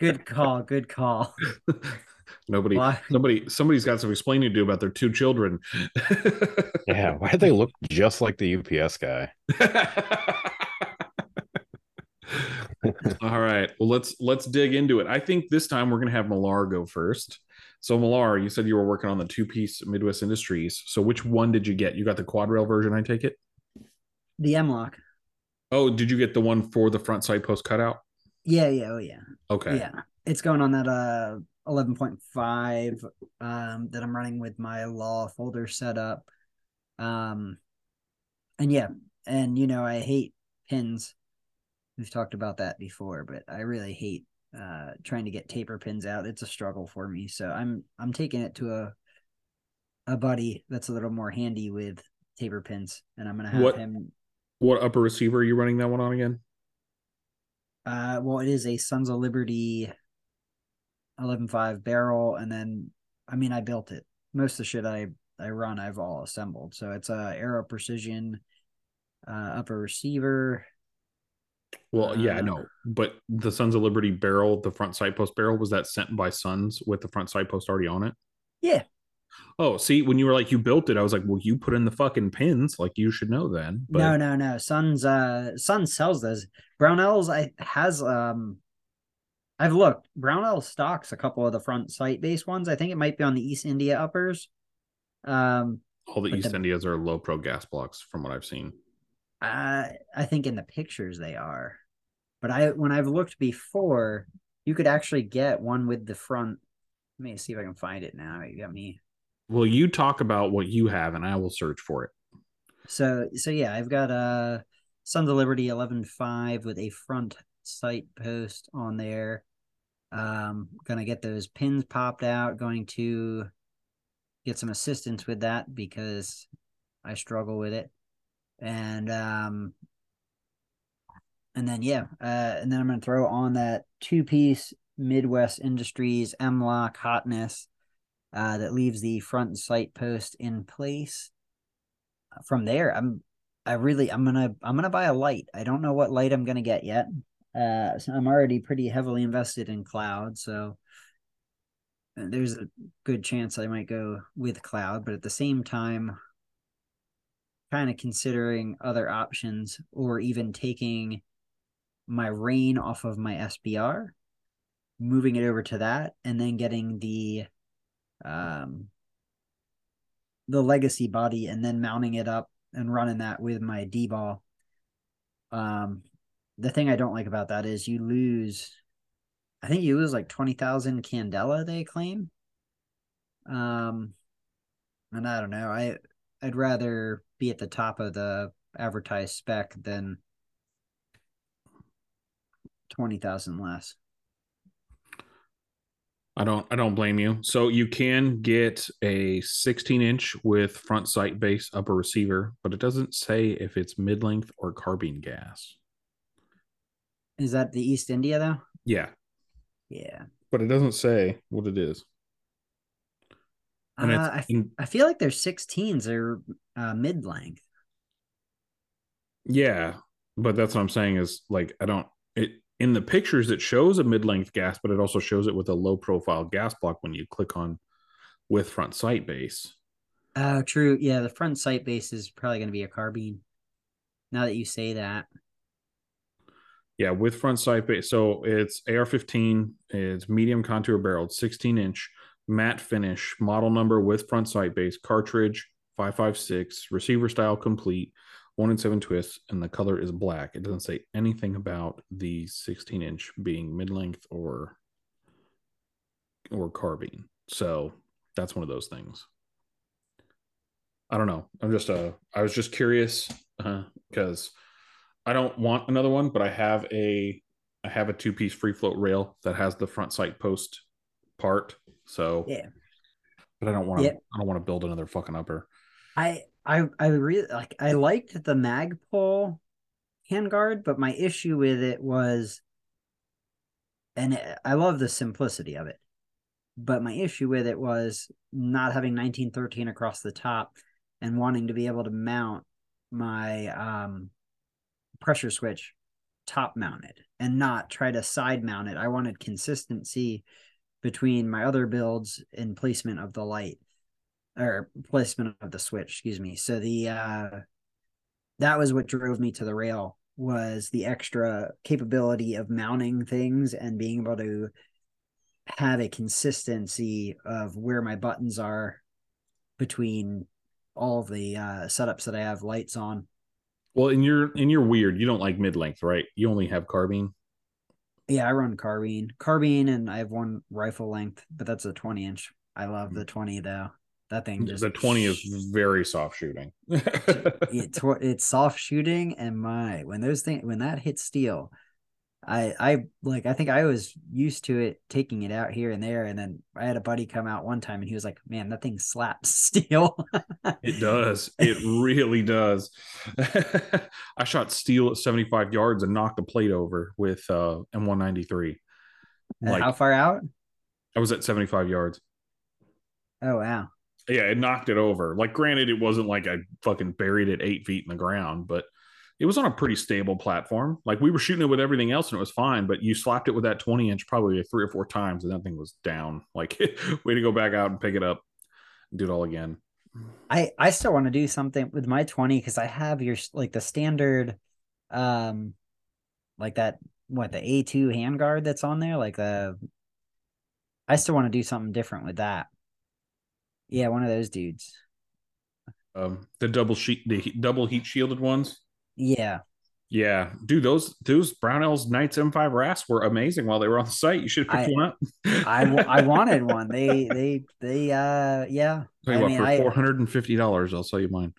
good call. Good call. Nobody, why? somebody, somebody's got some explaining to do about their two children. (laughs) yeah, why do they look just like the UPS guy? All right, well let's let's dig into it. I think this time we're gonna have Millar go first. So Millar, you said you were working on the two-piece Midwest Industries. So which one did you get? You got the quad rail version, I take it. The M lock. Oh, did you get the one for the front side post cutout? Yeah, yeah, oh yeah. Okay. Yeah, it's going on that uh 11.5 um, that I'm running with my law folder set up. Um, and yeah, and you know, I hate pins. We've talked about that before, but I really hate uh, trying to get taper pins out. It's a struggle for me. So I'm I'm taking it to a a buddy that's a little more handy with taper pins, and I'm gonna have what, him. What upper receiver are you running that one on again? Uh, well, it is a Sons of Liberty 11.5 barrel, and then I mean I built it. Most of the shit I I run I've all assembled. So it's a Aero Precision uh, upper receiver. Well, yeah, I uh, know, but the Sons of Liberty barrel, the front side post barrel, was that sent by Sons with the front side post already on it? Yeah. Oh, see, when you were like you built it, I was like, well, you put in the fucking pins, like you should know then. But... No, no, no. Sons, uh, Sons sells those. Brownells, I has um I've looked. Brownell stocks a couple of the front sight based ones. I think it might be on the East India uppers. Um, all the East the, Indias are low pro gas blocks, from what I've seen. Uh, I think in the pictures they are, but I when I've looked before, you could actually get one with the front. Let me see if I can find it now. You got me. Well, you talk about what you have, and I will search for it. So, so yeah, I've got a Sons of Liberty eleven five with a front sight post on there. Um, gonna get those pins popped out. Going to get some assistance with that because I struggle with it. And um, and then yeah, uh, and then I'm gonna throw on that two piece Midwest Industries M Lock hotness uh, that leaves the front sight post in place. From there, I'm I really I'm gonna I'm gonna buy a light. I don't know what light I'm gonna get yet. Uh, so I'm already pretty heavily invested in Cloud, so uh, there's a good chance I might go with Cloud. But at the same time, kind of considering other options, or even taking my REIN off of my SBR, moving it over to that, and then getting the um the legacy body, and then mounting it up and running that with my DBAL. Um, the thing I don't like about that is you lose. I think you lose like twenty thousand candela. They claim. Um, and I don't know. I I'd rather be at the top of the advertised spec than twenty thousand less. I don't I don't blame you. So you can get a 16 inch with front sight base upper receiver, but it doesn't say if it's mid length or carbine gas. Is that the East India though? Yeah. Yeah. But it doesn't say what it is. And uh, I, in, I feel like their 16s are uh, mid length. Yeah, but that's what I'm saying is like I don't it in the pictures it shows a mid-length gas, but it also shows it with a low profile gas block when you click on with front sight base. Oh, true. Yeah, the front sight base is probably going to be a carbine. Now that you say that. Yeah, with front sight base. So it's AR-15. It's medium contour barreled, 16 inch matte finish, model number with front sight base, cartridge 556, receiver style complete, one in seven twists, and the color is black. It doesn't say anything about the 16 inch being mid length or or carbine. So that's one of those things. I don't know. I'm just uh I was just curious because uh, I don't want another one, but I have a I have a two piece free float rail that has the front sight post part. So yeah, but I don't want to. Yeah. I don't want to build another fucking upper. I I I really like. I liked the Magpul handguard, but my issue with it was, and I love the simplicity of it, but my issue with it was not having 1913 across the top and wanting to be able to mount my um pressure switch top mounted and not try to side mount it. I wanted consistency between my other builds and placement of the light or placement of the switch, excuse me. So the uh that was what drove me to the rail was the extra capability of mounting things and being able to have a consistency of where my buttons are between all the uh, setups that I have lights on. Well, and you're and you're weird. You don't like mid length, right? You only have carbine. Yeah, I run carbine, carbine, and I have one rifle length, but that's a twenty inch. I love the twenty though. That thing just the twenty is very soft shooting. it's it's soft shooting, and my when those things when that hits steel, I I like I think I was used to it taking it out here and there, and then I had a buddy come out one time and he was like, "Man, that thing slaps (laughs) steel." it does. It really does. (laughs) I shot steel at seventy five yards and knocked a plate over with uh M one ninety three. Like how far out? I was at seventy five yards. Oh wow! Yeah, it knocked it over. Like, granted, it wasn't like I fucking buried it eight feet in the ground, but it was on a pretty stable platform. Like we were shooting it with everything else and it was fine, but you slapped it with that 20 inch probably three or four times and that thing was down. (laughs) Like way to go back out and pick it up and do it all again. I I still want to do something with my 20 because I have your like the standard um like that what the A2 handguard that's on there like the I still want to do something different with that. Yeah, one of those dudes. Um the double sheet the double heat shielded ones. Yeah. Yeah, dude, those those Brownells Knights M5 RAS were amazing while they were on the site. You should have picked I, one up. I, I (laughs) wanted one. They they they uh yeah. Tell you I what, mean, for four hundred and fifty dollars, I'll sell you mine.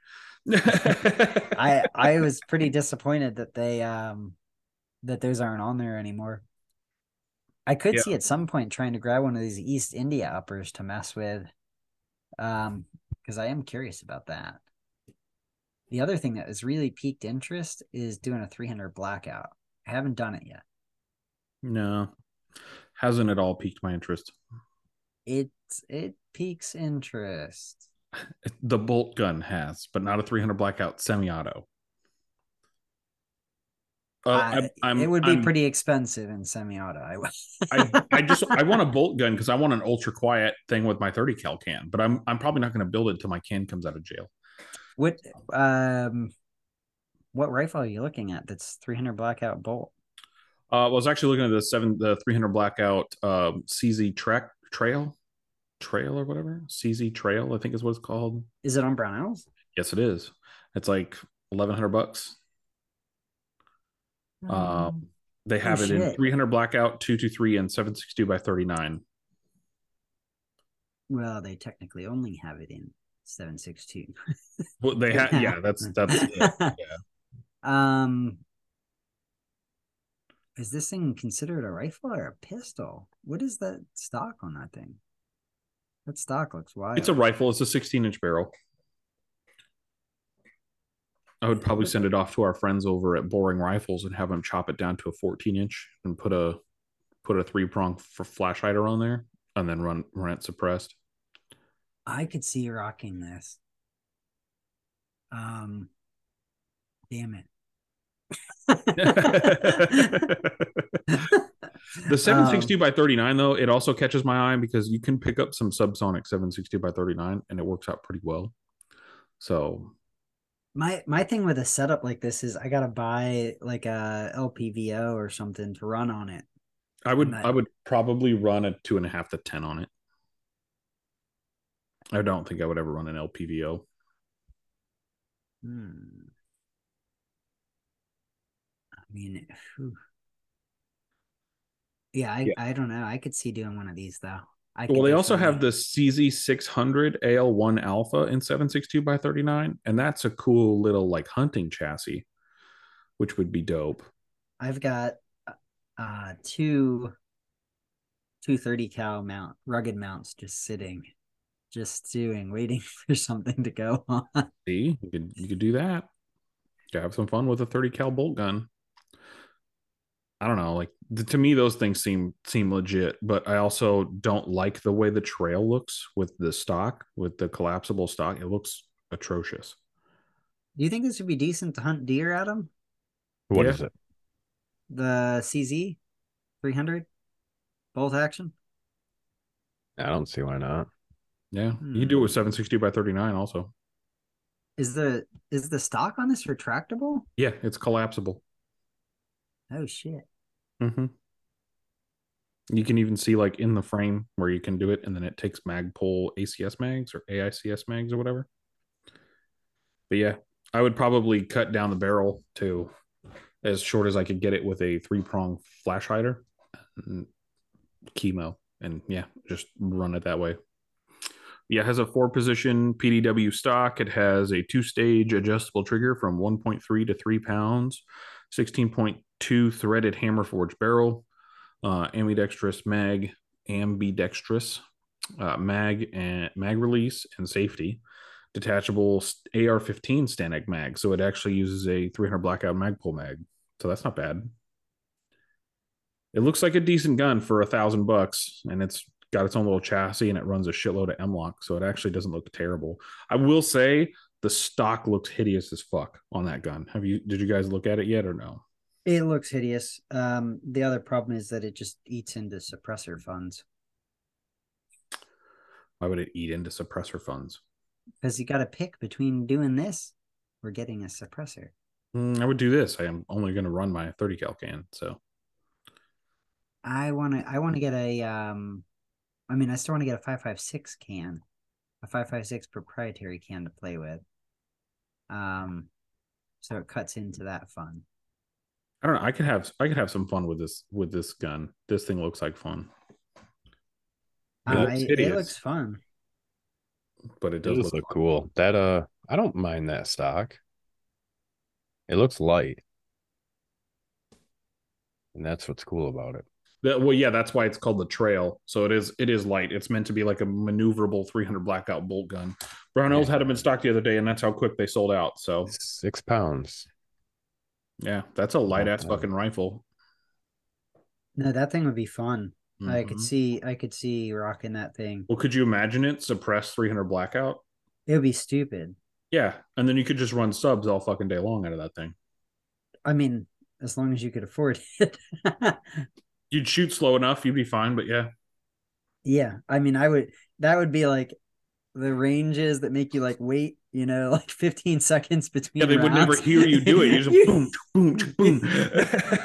(laughs) I I (laughs) was pretty disappointed that they um that those aren't on there anymore. I could yeah. see at some point trying to grab one of these East India uppers to mess with. Um, because I am curious about that. The other thing that has really piqued interest is doing a 300 blackout. I haven't done it yet. No, hasn't at all piqued my interest. It it piques interest. (laughs) The bolt gun has, but not a 300 blackout semi-auto. Uh, I, it would be I'm, pretty expensive in semi-auto. I, (laughs) I, I just I want a (laughs) bolt gun because I want an ultra quiet thing with my 30 cal can, but I'm I'm probably not going to build it until my can comes out of jail. What um what rifle are you looking at that's 300 blackout bolt? Uh, I was actually looking at the seven, the 300 blackout um, CZ Trek Trail, Trail or whatever. CZ Trail, I think is what it's called. Is it on Brownells? Yes, it is. It's like 1100 bucks. Um, um they have oh, it shit. in 300 blackout, 223, and 762 by 39. Well, they technically only have it in seven six two. well, they have (laughs) yeah. That's that's yeah. yeah. (laughs) Um, is this thing considered a rifle or a pistol? What is that stock on that thing? That stock looks wild. It's a rifle. It's a 16 inch barrel. I would probably send it off to our friends over at Boring Rifles and have them chop it down to a 14 inch and put a put a three prong for flash hider on there and then run run it suppressed. I could see you rocking this. Um, damn it. (laughs) the 762 (laughs) um, by 39 though, it also catches my eye because you can pick up some subsonic 762 by 39 and it works out pretty well. So my my thing with a setup like this is I gotta buy like a LPVO or something to run on it. I would I would probably run a two and a half to ten on it. I don't think I would ever run an LPVO. Hmm. I mean, whew. yeah, I, yeah, I don't know. I could see doing one of these though. well, they also have the CZ600 AL1 Alpha in 762 by 39, and that's a cool little like hunting chassis, which would be dope. I've got uh two 230 cal mount rugged mounts just sitting just doing waiting (laughs) for something to go on. See you could you could do that. To have some fun with a 30 cal bolt gun. I don't know like to me those things seem seem legit but i also don't like the way the trail looks with the stock with the collapsible stock. It looks atrocious. Do you think this would be decent to hunt deer adam What yeah. is it? The CZ 300 bolt action? I don't see why not. Yeah, hmm. you can do it with 760 by 39 also. Is the is the stock on this retractable? Yeah, it's collapsible. Oh shit. Mm-hmm. You can even see like in the frame where you can do it, and then it takes Magpul ACS mags or AICS mags or whatever. But yeah, I would probably cut down the barrel to as short as I could get it with a three prong flash hider, chemo, and yeah, just run it that way. Yeah, it has a four position PDW stock. It has a two stage adjustable trigger from 1.3 to 3 pounds, 16.2 threaded hammer forged barrel, uh, ambidextrous mag, ambidextrous uh, mag and mag release and safety, detachable AR-15 Stanag mag. So it actually uses a 300 blackout Magpul mag. So that's not bad. It looks like a decent gun for a thousand bucks, and it's got its own little chassis and it runs a shitload of M-LOK, so it actually doesn't look terrible. I will say the stock looks hideous as fuck on that gun. Have you did you guys look at it yet or no? It looks hideous. Um, the other problem is that it just eats into suppressor funds. Why would it eat into suppressor funds? Because you got to pick between doing this or getting a suppressor. Mm, I would do this. I am only going to run my 30 cal can. So I want to, I want to get a, um, I mean, I still want to get a 556 can, a 556 proprietary can to play with. Um, so it cuts into that fun. I don't know. I could have, I could have some fun with this, with this gun. This thing looks like fun. It, uh, looks, it, it looks fun, but it does, it look, look cool. That, uh, I don't mind that stock. It looks light. And that's what's cool about it. That, well, yeah, that's why it's called the trail. So it is it is light. It's meant to be like a maneuverable 300 blackout bolt gun. Brownells yeah. had them in stock the other day, and that's how quick they sold out. So six pounds. Yeah, that's a light ass fucking rifle. No, that thing would be fun. Mm-hmm. I could mm-hmm. see I could see rocking that thing. Well, could you imagine it suppress 300 blackout? It would be stupid. Yeah, and then you could just run subs all fucking day long out of that thing. I mean, as long as you could afford (laughs) it. You'd shoot slow enough, you'd be fine. But yeah, yeah. I mean, I would. That would be like the ranges that make you like wait you know, (laughs) like 15 seconds between. Yeah, they rounds. would never hear you do it. You just boom, (laughs) (laughs) boom, boom.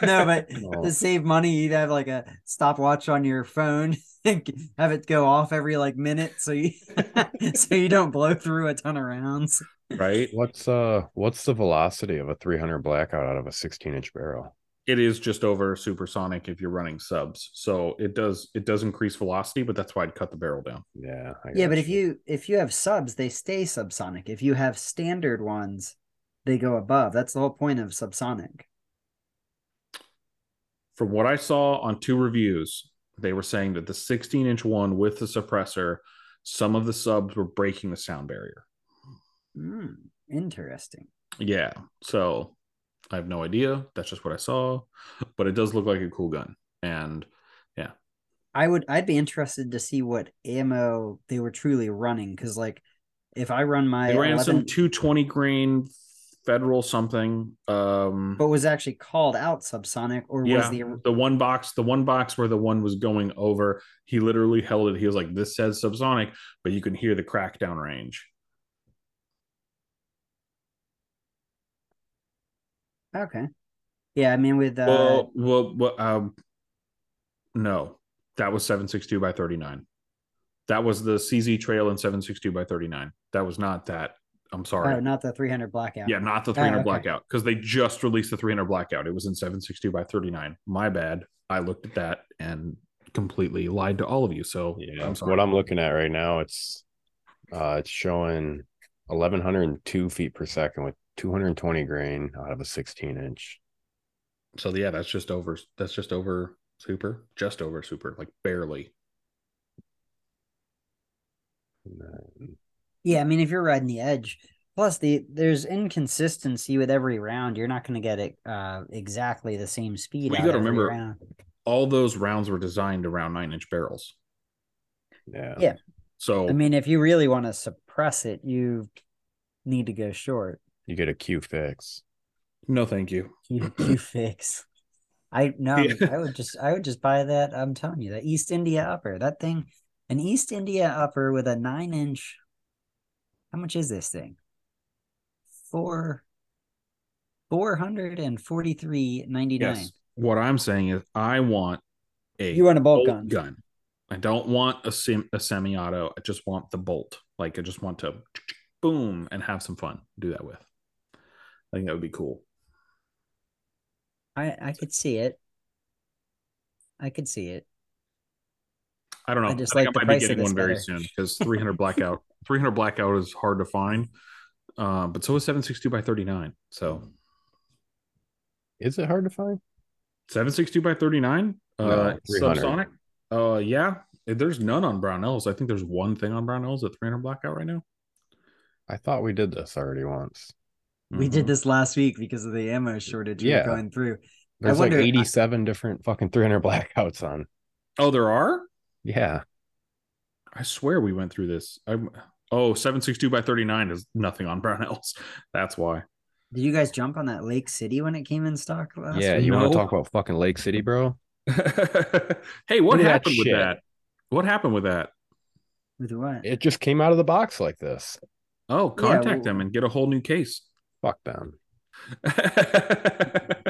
no, but oh. to save money, you'd have like a stopwatch on your phone have it go off every like minute so you so you don't blow through a ton of rounds. Right. What's uh what's the velocity of a 300 blackout out of a 16 inch barrel? It is just over supersonic if you're running subs. So it does it does increase velocity, but that's why I'd cut the barrel down. Yeah. Yeah, but you. if you if you have subs, they stay subsonic. If you have standard ones, they go above. That's the whole point of subsonic. From what I saw on two reviews, they were saying that the 16 inch one with the suppressor, some of the subs were breaking the sound barrier. Mm, interesting. Yeah. So I have no idea. That's just what I saw, but it does look like a cool gun. And yeah. I would, I'd be interested to see what ammo they were truly running. Cause like if I run my, they ran 11... some 220 grain federal something. Um, but was actually called out subsonic, or yeah, was the the one box, the one box where the one was going over? He literally held it. He was like, "This says subsonic," but you can hear the crack down range. Okay. Yeah, I mean with uh well, well, well um, no, that was seven six two by thirty nine. That was the CZ trail in seven six two by thirty nine. That was not that I'm sorry. Oh, not the 300 blackout. Yeah, not the 300 oh, okay. blackout because they just released the 300 blackout. It was in 762 by 39. My bad. I looked at that and completely lied to all of you. So yeah, I'm what I'm looking at right now, it's uh it's showing 1102 feet per second with 220 grain out of a 16 inch. So yeah, that's just over. That's just over super, just over super, like barely. Yeah, I mean, if you're riding the edge, plus the there's inconsistency with every round. You're not going to get it uh, exactly the same speed. Well, you got to remember, round. all those rounds were designed around nine inch barrels. Yeah. Yeah. So I mean, if you really want to suppress it, you need to go short. You get a Q fix. No, thank you. (laughs) Q, Q fix. I no, yeah. I would just I would just buy that. I'm telling you, that East India upper. That thing, an East India upper with a nine inch how much is this thing? Four four hundred and forty three ninety nine. Yes. What I'm saying is I want a you want a bolt, bolt gun. gun. I don't want a sim a semi auto. I just want the bolt. Like I just want to boom and have some fun. Do that with. I think that would be cool. I I could see it. I could see it. I don't know. I just I like I might be getting one very soon because (laughs) 300 blackout 300 blackout is hard to find. Uh, but so is 762 by 39. So is it hard to find? 762 by 39? Uh, no, subsonic? Uh, yeah. There's none on Brownells. I think there's one thing on Brownells at 300 blackout right now. I thought we did this already once. We mm-hmm. did this last week because of the ammo shortage yeah. going through. There's wonder, like 87 I, different fucking 300 blackouts on. Oh, there are? Yeah. I swear we went through this. I'm oh 762 by 39 is nothing on Brownells. (laughs) That's why. Did you guys jump on that Lake City when it came in stock last Yeah, week? you want to talk about fucking Lake City, bro? (laughs) hey, what happened with that? What happened with that? With what? It just came out of the box like this. Oh, contact yeah, well, them and get a whole new case. Fuck them. (laughs)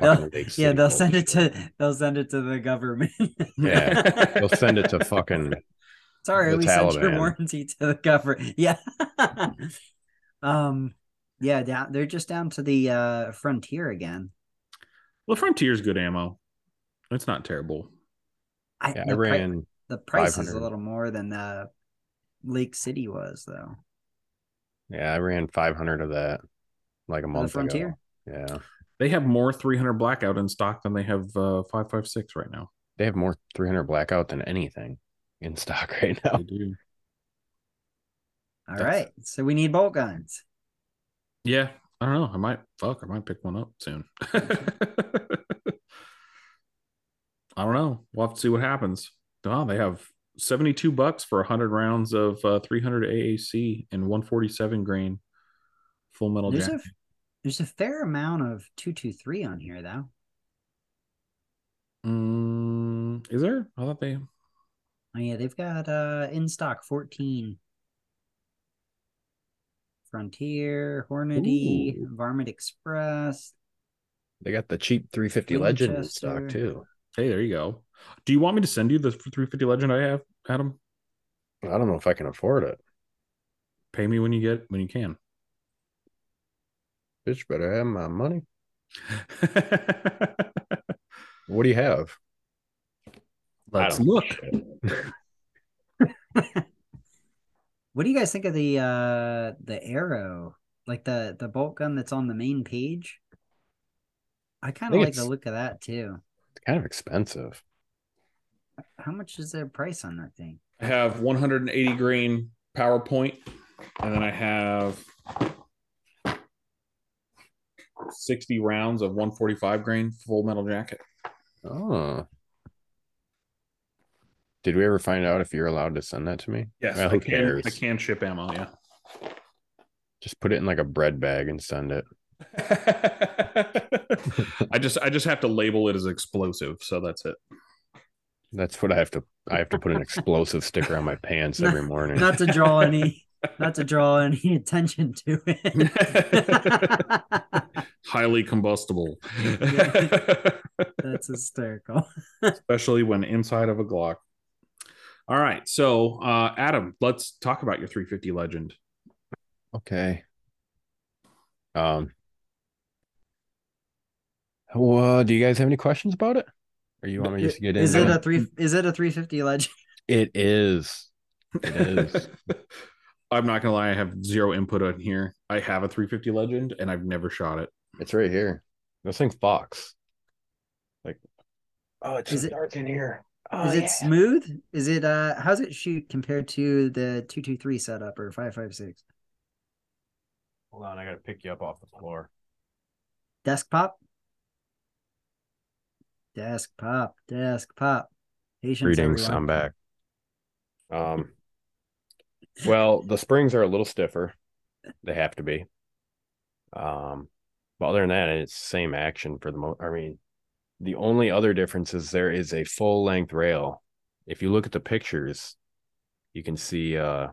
they'll, yeah, they'll send it to they'll send it to the government. yeah, they'll send it to fucking (laughs) Sorry, we Taliban. sent your warranty to the government. (laughs) Yeah. um, yeah, down they're just down to the uh Frontier again. Well, Frontier's good ammo. It's not terrible. I, yeah, I ran pri- the price is a little more than the Lake City was though. Yeah, I ran 500 of that like a month Frontier? ago. Yeah. They have more 300 blackout in stock than they have uh 556 right now. They have more 300 blackout than anything in stock (laughs) right now. They do. All That's... right, So we need bolt guns. Yeah. I don't know. I might fuck, I might pick one up soon. (laughs) I don't know. We'll have to see what happens. Oh, they have 72 bucks for 100 rounds of uh, 300 AAC and 147 grain full metal there's jacket. A, there's a fair amount of 223 on here, though. Mm, is there? I thought they Oh yeah, they've got uh in stock 14. Frontier, Hornady, Ooh. Varmint Express. They got the cheap 350 Winchester. Legend in stock too. Hey, there you go. Do you want me to send you the 350 Legend I have, Adam? I don't know if I can afford it. Pay me when you get when you can. Bitch, better have my money. (laughs) what do you have? Let's look. (laughs) what do you guys think of the uh the Aero? Like the the bolt gun that's on the main page? I kind of like the look of that too. It's kind of expensive. How much is their price on that thing? I have 180 grain PowerPoint, and then I have 60 rounds of 145 grain full metal jacket. Oh, did we ever find out if you're allowed to send that to me? Yes, well, I can. I can ship ammo. Yeah. Just put it in like a bread bag and send it. (laughs) I just I just have to label it as explosive, so that's it. That's what I have to. I have to put an (laughs) explosive sticker on my pants every morning. Not to draw any, (laughs) not to draw any (laughs) attention to it. (laughs) Highly combustible. That's hysterical. Especially when inside of a Glock. All right, so uh, Adam, let's talk about your 350 legend. Okay. Um. Well, do you guys have any questions about it? Or you want me just to get in? Is it a three? Is it a 350 legend? It is. It is. (laughs) I'm not gonna lie, I have zero input on here. I have a 350 legend and I've never shot it. It's right here. This thing's Fox. Like, oh, it's Is it- dark in here. Oh, is it yeah. smooth? Is it uh? How's it shoot compared to the 223 setup or 556 Hold on, I gotta pick you up off the floor. desk pop? Desk pop, desk pop. Patience, Greetings, everyone. I'm back. Um, well, the springs are a little stiffer. They have to be. Um, but other than that, it's same action for the most. I mean, the only other difference is there is a full length rail. If you look at the pictures, you can see uh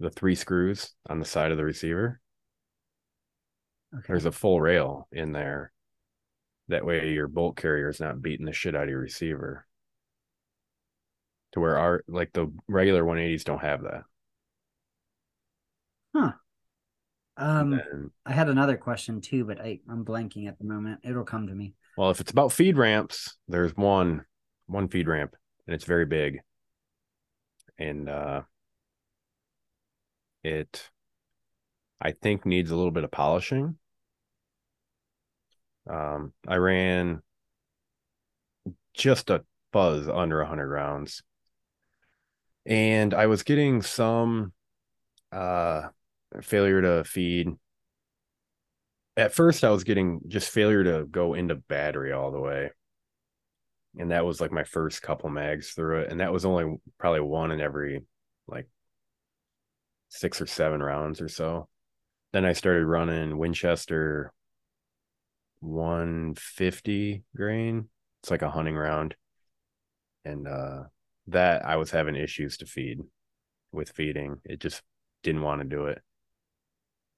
the three screws on the side of the receiver. Okay. There's a full rail in there. That way your bolt carrier is not beating the shit out of your receiver. To where our like the regular 180s don't have that. Huh. Um, And, I had another question too, but I I'm blanking at the moment. It'll come to me. well, if it's about feed ramps, there's one one feed ramp and it's very big. And uh it I think needs a little bit of polishing. Um I ran just a fuzz under 100 rounds. And I was getting some uh failure to feed. At first I was getting just failure to go into battery all the way. And that was like my first couple mags through it and that was only probably one in every like 6 or 7 rounds or so. Then I started running Winchester 150 grain. It's like a hunting round. And uh that I was having issues to feed with feeding. It just didn't want to do it.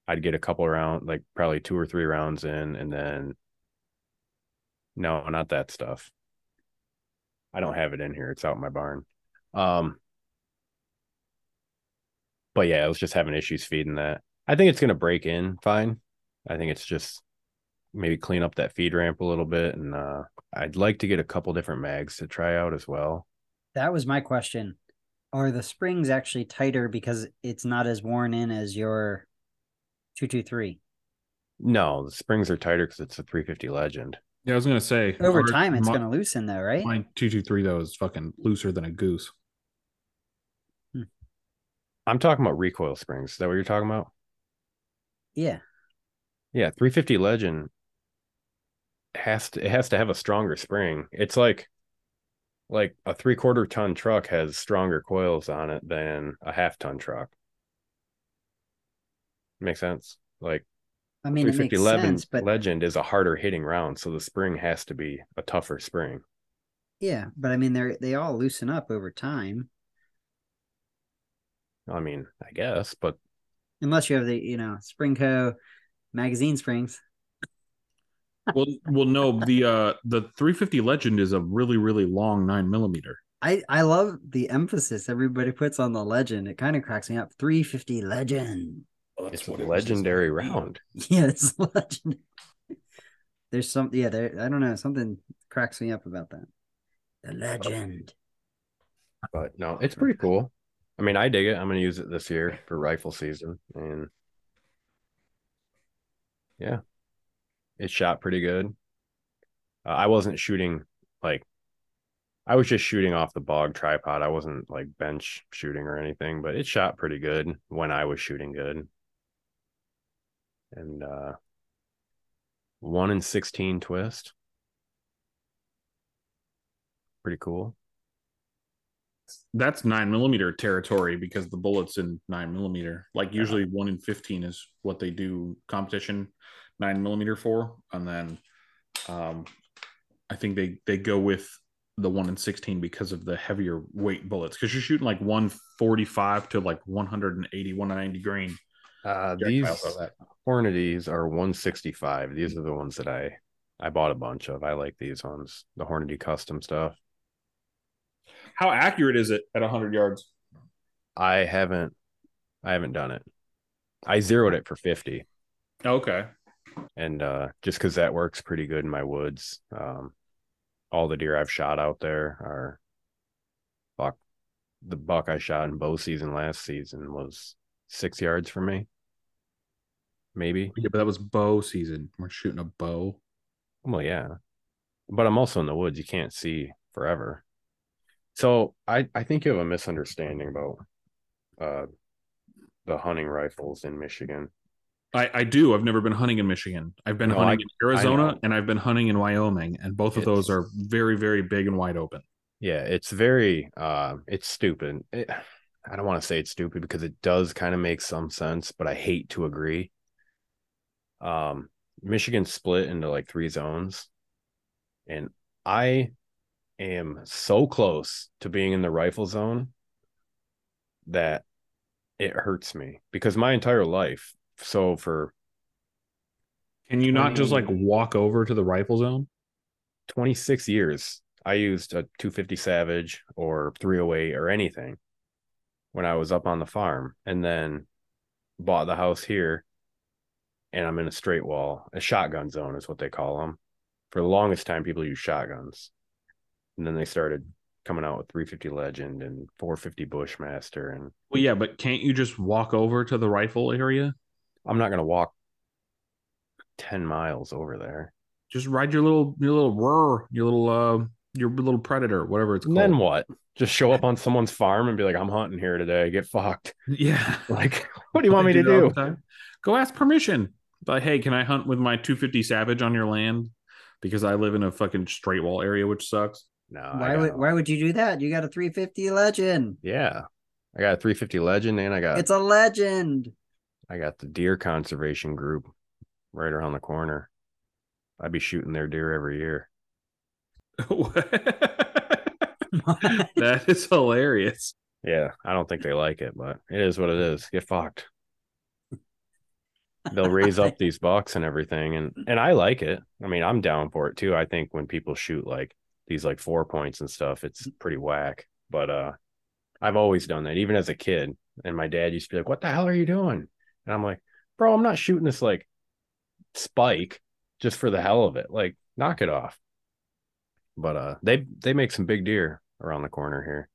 I'd get a couple round, like probably two or three rounds in, and then no, not that stuff. I don't have it in here. It's out in my barn. Um, but yeah, I was just having issues feeding that. I think it's gonna break in fine. I think it's just maybe clean up that feed ramp a little bit, and uh, I'd like to get a couple different mags to try out as well. That was my question. Are the springs actually tighter because it's not as worn in as your 223? No, the springs are tighter because it's a 350 Legend. Yeah, I was gonna say Over our- time, it's my- going to loosen though, right? My two two three though is fucking looser than a goose. Hmm. I'm talking about recoil springs. Is that what you're talking about? Yeah. Yeah, 350 Legend has to it has to have a stronger spring. It's like like a three quarter ton truck has stronger coils on it than a half ton truck. Makes sense. Like I mean, it 350 sense, but Legend is a harder hitting round, so the spring has to be a tougher spring. yeah, but I mean, they're they all loosen up over time, I mean, I guess, but unless you have the you know Springco magazine springs. Well, well, no, the uh the 350 Legend is a really really long nine millimeter. I I love the emphasis everybody puts on the legend. It kind of cracks me up. 350 legend. (laughs) it's a legendary round. Yeah, it's legend. There's some yeah, there I don't know, something cracks me up about that. The legend. But no, it's pretty cool. I mean, I dig it. I'm going to use it this year for rifle season, and yeah, it shot pretty good. Uh, I wasn't shooting like I was just shooting off the bog tripod. I wasn't like bench shooting or anything, but it shot pretty good when I was shooting good. And uh one in sixteen twist. Pretty cool. that's nine millimeter territory because the bullets in nine millimeter. Like usually one in fifteen is what they do competition nine millimeter for, and then um, I think they they go with the one in sixteen because of the heavier weight bullets because you're shooting like one forty five to like 180, 190 grain. Uh, these Hornadies are 165. These are the ones that I I bought a bunch of. I like these ones, the Hornady custom stuff. How accurate is it at 100 yards? I haven't I haven't done it. I zeroed it for 50. Okay. And uh just cuz that works pretty good in my woods. Um all the deer I've shot out there are buck the buck I shot in bow season last season was 6 yards from me. Maybe. Yeah, but that was bow season. We're shooting a bow. Well, yeah. But I'm also in the woods. You can't see forever. So I, I think you have a misunderstanding about uh, the hunting rifles in Michigan. I, I do. I've never been hunting in Michigan. I've been no, hunting I, in Arizona and I've been hunting in Wyoming, and both of it's, those are very, very big and wide open. Yeah, it's very uh it's stupid. It, I don't want to say it's stupid because it does kind of make some sense, but I hate to agree. Um Michigan split into like three zones. And I am so close to being in the rifle zone that it hurts me because my entire life. So for can you 20, not just like walk over to the rifle zone? 26 years I used a 250 Savage or 308 or anything when I was up on the farm and then bought the house here and I'm in a straight wall. A shotgun zone is what they call them. For the longest time, people use shotguns, and then they started coming out with 350 Legend and 450 Bushmaster. And well, yeah, but can't you just walk over to the rifle area? I'm not gonna walk 10 miles over there. Just ride your little your little roar, your little uh your little predator, whatever it's and called. Then what? Just show up on someone's farm and be like, I'm hunting here today. Get fucked. (laughs) Yeah. Like, what do you want me to do? Go ask permission. But hey, can I hunt with my 250 Savage on your land? Because I live in a fucking straight wall area, which sucks. No. Why would why would you do that? You got a 350 legend. Yeah. I got a 350 legend and I got It's a legend. I got the deer conservation group right around the corner. I'd be shooting their deer every year. (laughs) (laughs) that is hilarious. Yeah, I don't think they like it, but it is what it is. Get fucked they'll raise up (laughs) these bucks and everything and and I like it. I mean, I'm down for it too. I think when people shoot like these like four points and stuff, it's pretty whack. But uh I've always done that even as a kid. And my dad used to be like, "What the hell are you doing?" And I'm like, "Bro, I'm not shooting this like spike just for the hell of it. Like, knock it off." But uh they they make some big deer around the corner here.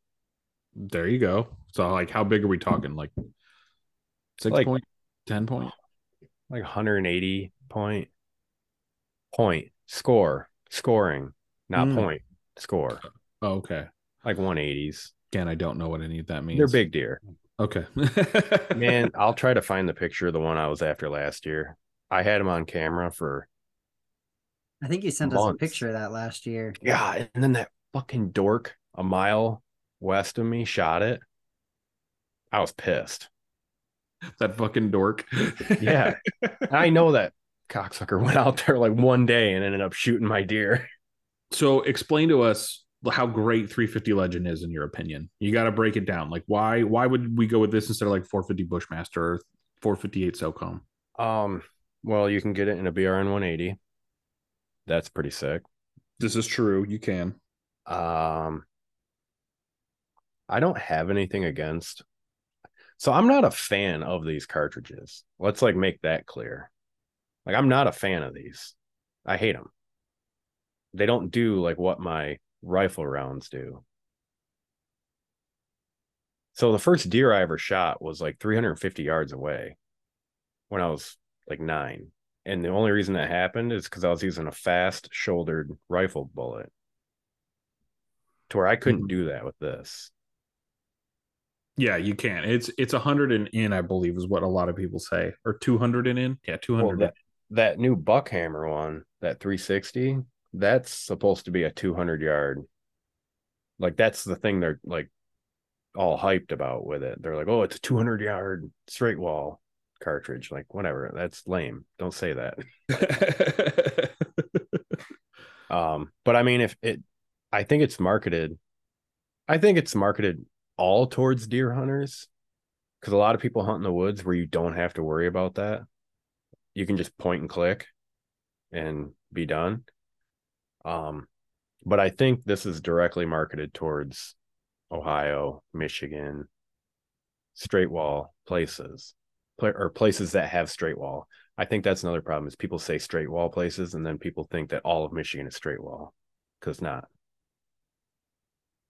There you go. So like how big are we talking? Like six like, point, ten point? like 180 point point score scoring, not mm. point score. Oh, okay. Like 180s. Again, I don't know what any of that means. They're big deer. Okay. Man, (laughs) I'll try to find the picture of the one I was after last year. I had him on camera for I think you sent months. us a picture of that last year. Yeah, and then that fucking dork a mile west of me shot it. I was pissed. that fucking dork. yeah. (laughs) I know that cocksucker went out there like one day and ended up shooting my deer. So explain to us how great 350 legend is in your opinion. You got to break it down. Like why why would we go with this instead of like 450 Bushmaster or 458 SOCOM? Um well, you can get it in a BRN 180. That's pretty sick. This is true. You can. Um I don't have anything against so I'm not a fan of these cartridges. Let's like make that clear. Like I'm not a fan of these. I hate them. They don't do like what my rifle rounds do. So the first deer I ever shot was like 350 yards away when I was like 9. And the only reason that happened is cuz I was using a fast shouldered rifle bullet. To where I couldn't mm-hmm. do that with this. Yeah, you can. It's it's a hundred and in, I believe, is what a lot of people say, or two hundred and in. Yeah, two hundred. Well, that, that new Buckhammer one, that three sixty, that's supposed to be a two hundred yard. Like that's the thing they're like all hyped about with it. They're like, "Oh, it's a 200 yard straight wall cartridge." Like, whatever. That's lame. Don't say that. (laughs) um, but I mean, if it, I think it's marketed. I think it's marketed all towards deer hunters because a lot of people hunt in the woods where you don't have to worry about that. You can just point and click and be done. Um, but I think this is directly marketed towards Ohio, Michigan, straight wall places, or places that have straight wall. I think that's another problem is people say straight wall places, and then people think that all of Michigan is straight wall because not.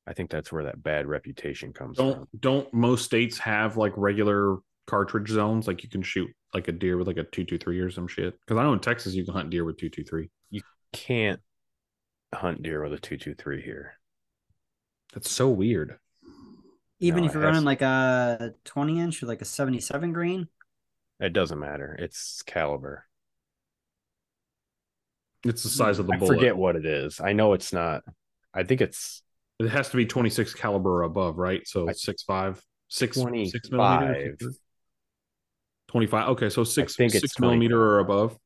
I think that's where that bad reputation comes don't, from. Don't most states have like regular cartridge zones? Like you can shoot like a deer with like a two two three or some shit. Because I know in Texas you can hunt deer with two two three. You can't hunt deer with a two two three here. That's so weird. Even no, if you're has... running like a twenty inch or like a seventy seven grain. It doesn't matter. It's caliber. It's the size of the I bullet. forget what it is. I know it's not. I think it's. It has to be 26 caliber or above, right? So I, six five, six, 25. six millimeter. 25. Okay, so six six millimeter or above.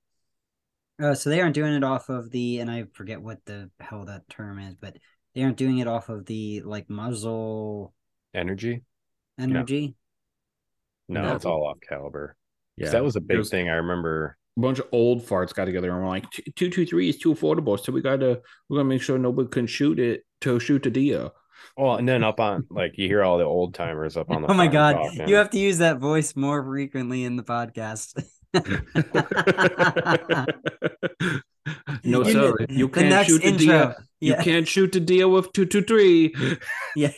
Uh, so they aren't doing it off of the, and I forget what the hell that term is, but they aren't doing it off of the like muzzle energy. Energy. No, no it's all off caliber. Yeah, that was a big was, thing. I remember a bunch of old farts got together and were like, two two three is too affordable, so we gotta we gotta make sure nobody can shoot it to shoot a deer. Well, and then up on like you hear all the old timers up on the. (laughs) oh my god, talking. you have to use that voice more frequently in the podcast. (laughs) no, you sir, you can't shoot the deer. Yeah. You can't shoot the deer with two two three. (laughs) yeah,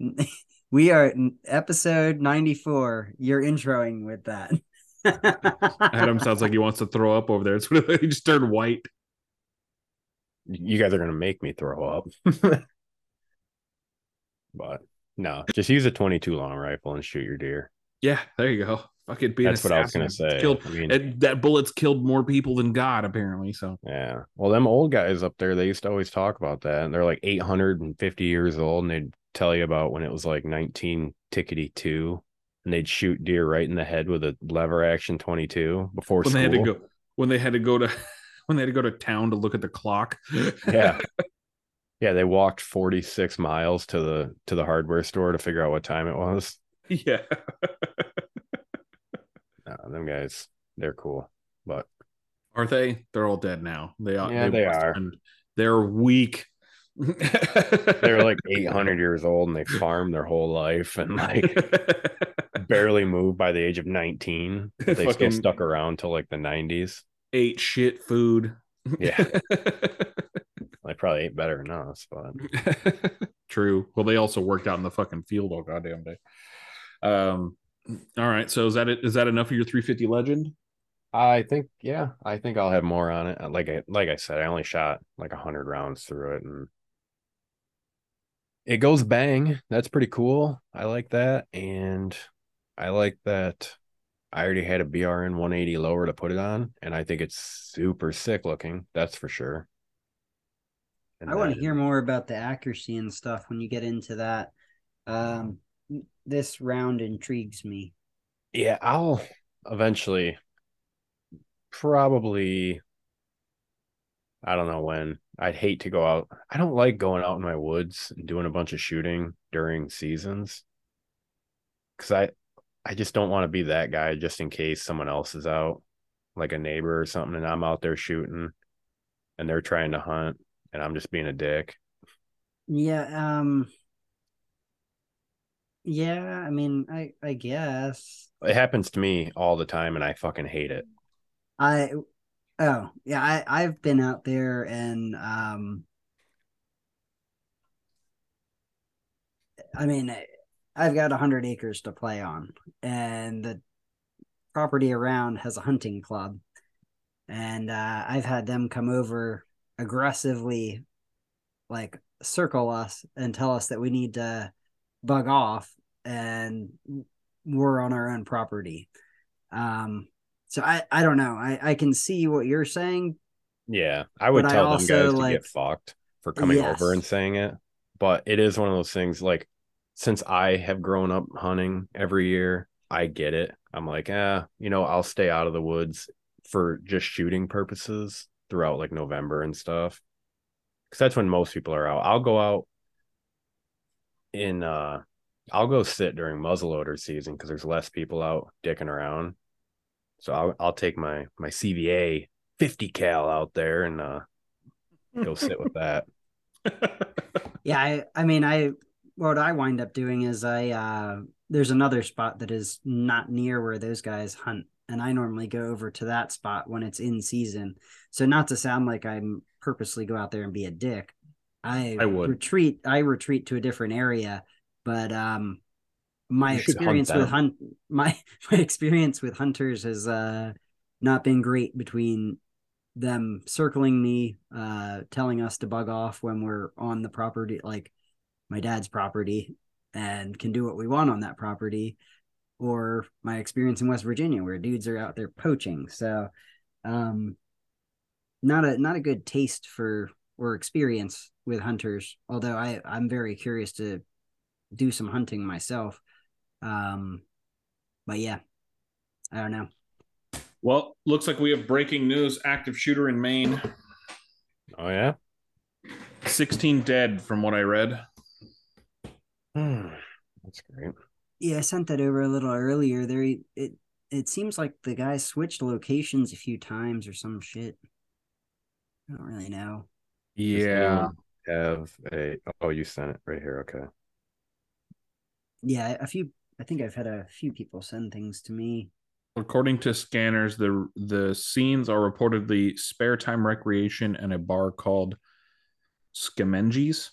(laughs) we are episode ninety four. You're introing with that. (laughs) Adam sounds like he wants to throw up over there. It's really he just turned white. You guys are gonna make me throw up. but no, just use a 22 long rifle and shoot your deer. Yeah, there you go. Fucking be That's what I was gonna say. Killed, I mean, it, that bullet's killed more people than God, apparently. So yeah. Well, them old guys up there, they used to always talk about that. And they're like 850 years old, and they'd tell you about when it was like 19 tickety two, and they'd shoot deer right in the head with a lever action 22 before when school. they had to go when they had to go to (laughs) when they had to go to town to look at the clock. yeah. (laughs) Yeah, they walked 46 miles to the to the hardware store to figure out what time it was. Yeah. (laughs) no, them guys, they're cool. But are they? They're all dead now. They are. Yeah, they, they are. They're weak. (laughs) they're like 800 years old and they farm their whole life and like (laughs) barely moved by the age of 19. They Fucking still stuck around till like the 90s. Ate shit food. Yeah. they probably ate better than us, but true. Well, they also worked out in the fucking field all goddamn day. Um, all right. So is that it? Is that enough of your 350 legend? I think yeah. I think I'll have more on it. Like I like I said, I only shot like a hundred rounds through it, and it goes bang. That's pretty cool. I like that, and I like that. I already had a BRN 180 lower to put it on, and I think it's super sick looking. That's for sure. And I want to hear more about the accuracy and stuff when you get into that. Um, this round intrigues me. Yeah, I'll eventually probably I don't know when. I'd hate to go out. I don't like going out in my woods and doing a bunch of shooting during seasons. Cause I I just don't want to be that guy just in case someone else is out, like a neighbor or something, and I'm out there shooting and they're trying to hunt and I'm just being a dick. Yeah, um yeah, I mean, I I guess. It happens to me all the time and I fucking hate it. I oh, yeah, I I've been out there and um I mean, I've got a hundred acres to play on, and the property around has a hunting club, and uh, I've had them come over aggressively, like circle us and tell us that we need to bug off, and we're on our own property. Um, so I I don't know. I I can see what you're saying. Yeah, I would tell I them guys like, to get fucked for coming yes. over and saying it, but it is one of those things like since I have grown up hunting every year, I get it. I'm like, ah, eh, you know, I'll stay out of the woods for just shooting purposes throughout like November and stuff. Cause that's when most people are out. I'll go out in uh I'll go sit during muzzleloader season because there's less people out dicking around. So I'll I'll take my my CVA 50 cal out there and uh go sit with that. (laughs) Yeah, I I mean I what I wind up doing is I uh there's another spot that is not near where those guys hunt and I normally go over to that spot when it's in season. So not to sound like I'm purposely go out there and be a dick. I, I would retreat I retreat to a different area, but um my you experience hunt with hunt my (laughs) my experience with hunters has uh not been great between them circling me uh telling us to bug off when we're on the property like my dad's property and can do what we want on that property or my experience in West Virginia where dudes are out there poaching. So um not a not a good taste for or experience with hunters, although I I'm very curious to do some hunting myself. Um but yeah. I don't know. Well, looks like we have breaking news active shooter in Maine. Oh yeah. 16 dead from what I read. Hmm. That's great. Yeah, I sent that over a little earlier. There, it it seems like the guy switched locations a few times or some shit. I don't really know. Yeah. Have a oh, you sent it right here. Okay. Yeah, a few. I think I've had a few people send things to me. According to scanners, the the scenes are reportedly spare time recreation and a bar called Schemengees.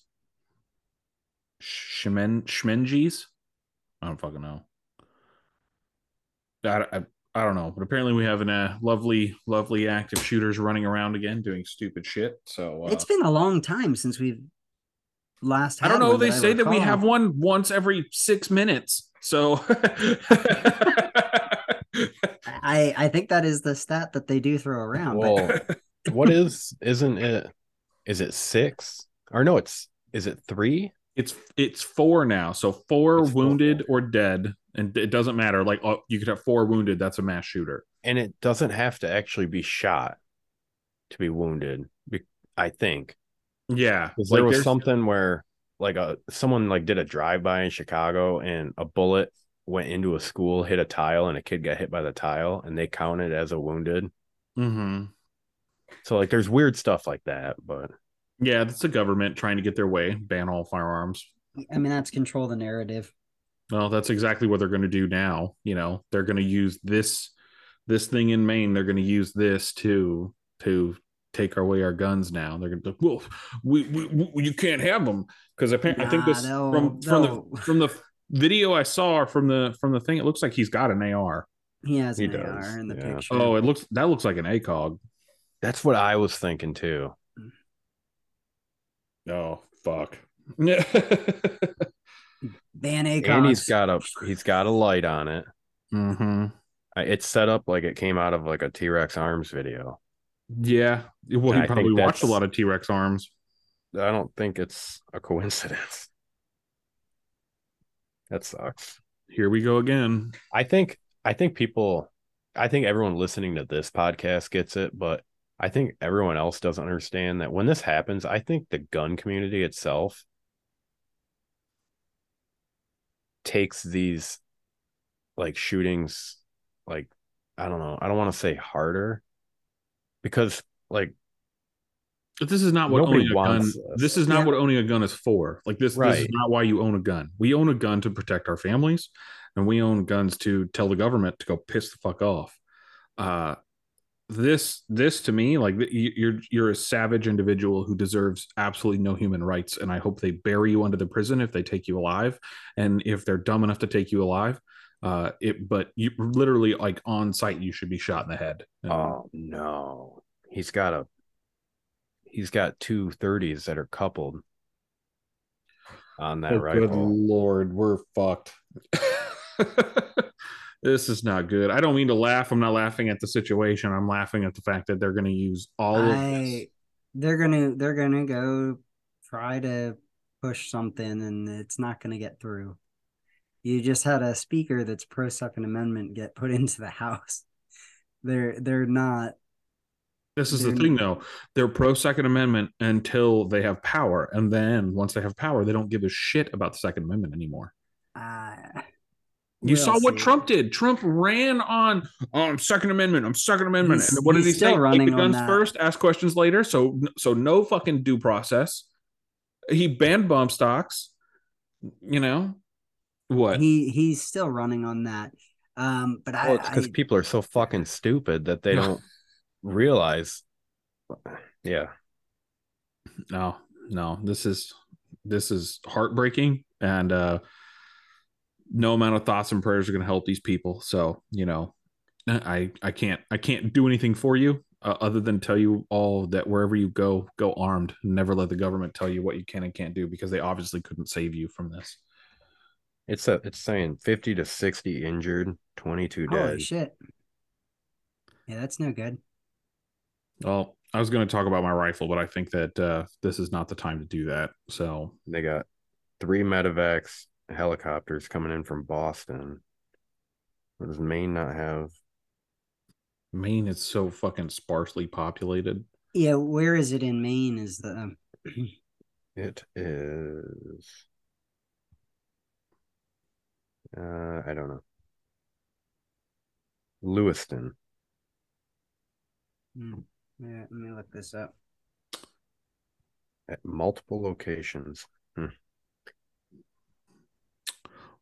Shemen. I don't fucking know. I, I, I don't know, but apparently we have a uh, lovely, lovely active shooters running around again doing stupid shit. So uh, it's been a long time since we've last. I don't know. They say that we have one once every six minutes. So (laughs) I I think that is the stat that they do throw around. Well, (laughs) what is isn't it? Is it six or no? It's is it three? It's it's four now. So four it's wounded four. or dead, and it doesn't matter. Like oh, you could have four wounded. That's a mass shooter, and it doesn't have to actually be shot to be wounded. I think. Yeah, like there was something where like a someone like did a drive by in Chicago, and a bullet went into a school, hit a tile, and a kid got hit by the tile, and they counted as a wounded. Mm-hmm. So like, there's weird stuff like that, but yeah, that's the government trying to get their way, ban all firearms. I mean, that's control the narrative. Well, that's exactly what they're going to do now. You know, they're going to use this this thing in Maine. They're going to use this to to take away our guns now. They're going to well, we, we, we you can't have them because I, nah, I think this no, from from no. the from the video I saw from the from the thing, it looks like he's got an AR. He has he an does. AR in the yeah. picture. Oh, it looks that looks like an ACOG. That's what I was thinking too. Oh fuck. (laughs) Ban ACOGs. And he's got a he's got a light on it. Mm-hmm. It's set up like it came out of like a T Rex arms video. Yeah. Well, and he probably watched a lot of T Rex arms. I don't think it's a coincidence. (laughs) That sucks. Here we go again. I think I think people I think everyone listening to this podcast gets it, but I think everyone else doesn't understand that when this happens, I think the gun community itself takes these like shootings like I don't know, I don't want to say harder because like but this is not what owning a gun. This, this is not yeah. what owning a gun is for. Like this, right. this is not why you own a gun. We own a gun to protect our families, and we own guns to tell the government to go piss the fuck off. Uh, this, this to me, like you're you're a savage individual who deserves absolutely no human rights, and I hope they bury you under the prison if they take you alive, and if they're dumb enough to take you alive. Uh, it, but you literally like on site, you should be shot in the head. And, oh no, he's got a he's got two 30s that are coupled on that oh, rifle. Good lord, we're fucked. (laughs) this is not good. I don't mean to laugh. I'm not laughing at the situation. I'm laughing at the fact that they're going to use all I, of this. They're gonna they're gonna go try to push something and it's not going to get through. You just had a speaker that's pro Second Amendment get put (laughs) into the House. They're they're not. This is the thing, though. They're pro Second Amendment until they have power, and then once they have power, they don't give a shit about the Second Amendment anymore. Uh, you saw what Trump did. Trump ran on um Second Amendment. I'm Second Amendment. He's, and what did he say? Take the guns first, ask questions later. So so no fucking due process. He banned bump stocks. You know what? He he's still running on that. Um, but well, I it's because people are so fucking stupid that they don't realize. Yeah. No, no. This is this is heartbreaking, and uh no amount of thoughts and prayers are going to help these people. So, you know, I I can't I can't do anything for you uh, other than tell you all that wherever you go, go armed. Never let the government tell you what you can and can't do because they obviously couldn't save you from this. It's a it's saying 50 to 60 injured, 22 dead. Holy shit. Yeah, that's no good. Well, I was going to talk about my rifle, but I think that uh, this is not the time to do that. So they got three medevacs, helicopters coming in from Boston. What does Maine not have? Maine is so fucking sparsely populated. Yeah, where is it in Maine? Is the (clears throat) it is uh I don't know. Lewiston. Hmm. Yeah, let me look this up. At multiple locations. Hmm.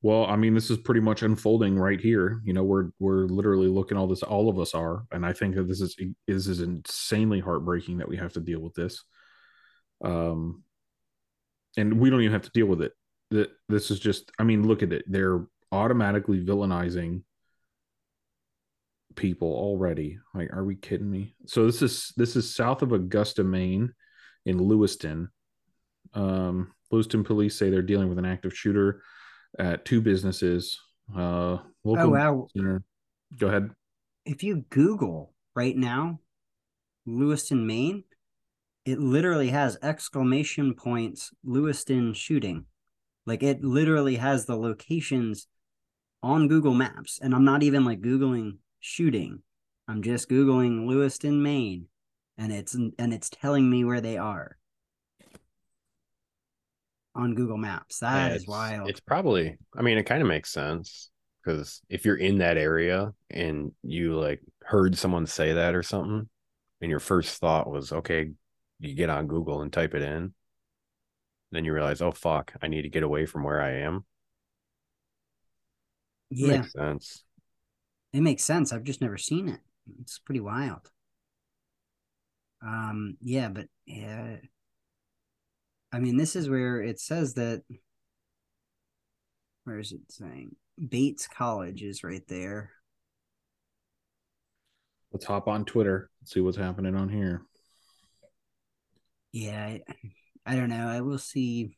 Well, I mean, this is pretty much unfolding right here. You know, we're we're literally looking all this. All of us are, and I think that this is is is insanely heartbreaking that we have to deal with this. Um, and we don't even have to deal with it. That this is just. I mean, look at it. They're automatically villainizing people already. Like, are we kidding me? So this is this is south of Augusta, Maine, in Lewiston. Um, Lewiston police say they're dealing with an active shooter at two businesses. Uh, local oh wow! Center. Go ahead. If you Google right now, Lewiston, Maine, it literally has exclamation points Lewiston shooting. Like it literally has the locations on Google Maps, and I'm not even like googling shooting. I'm just googling Lewiston, Maine, and it's and it's telling me where they are on Google Maps. That yeah, is wild. It's probably, I mean, it kind of makes sense because if you're in that area and you like heard someone say that or something, and your first thought was, okay, you get on Google and type it in, then you realize, oh, fuck, I need to get away from where I am. Yeah. makes sense. It makes sense. I've just never seen it. It's pretty wild. Um, yeah, but yeah, I mean, this is where it says that. Where is it saying? Bates College is right there. Let's hop on Twitter. See what's happening on here. Yeah, I, I don't know. I will see.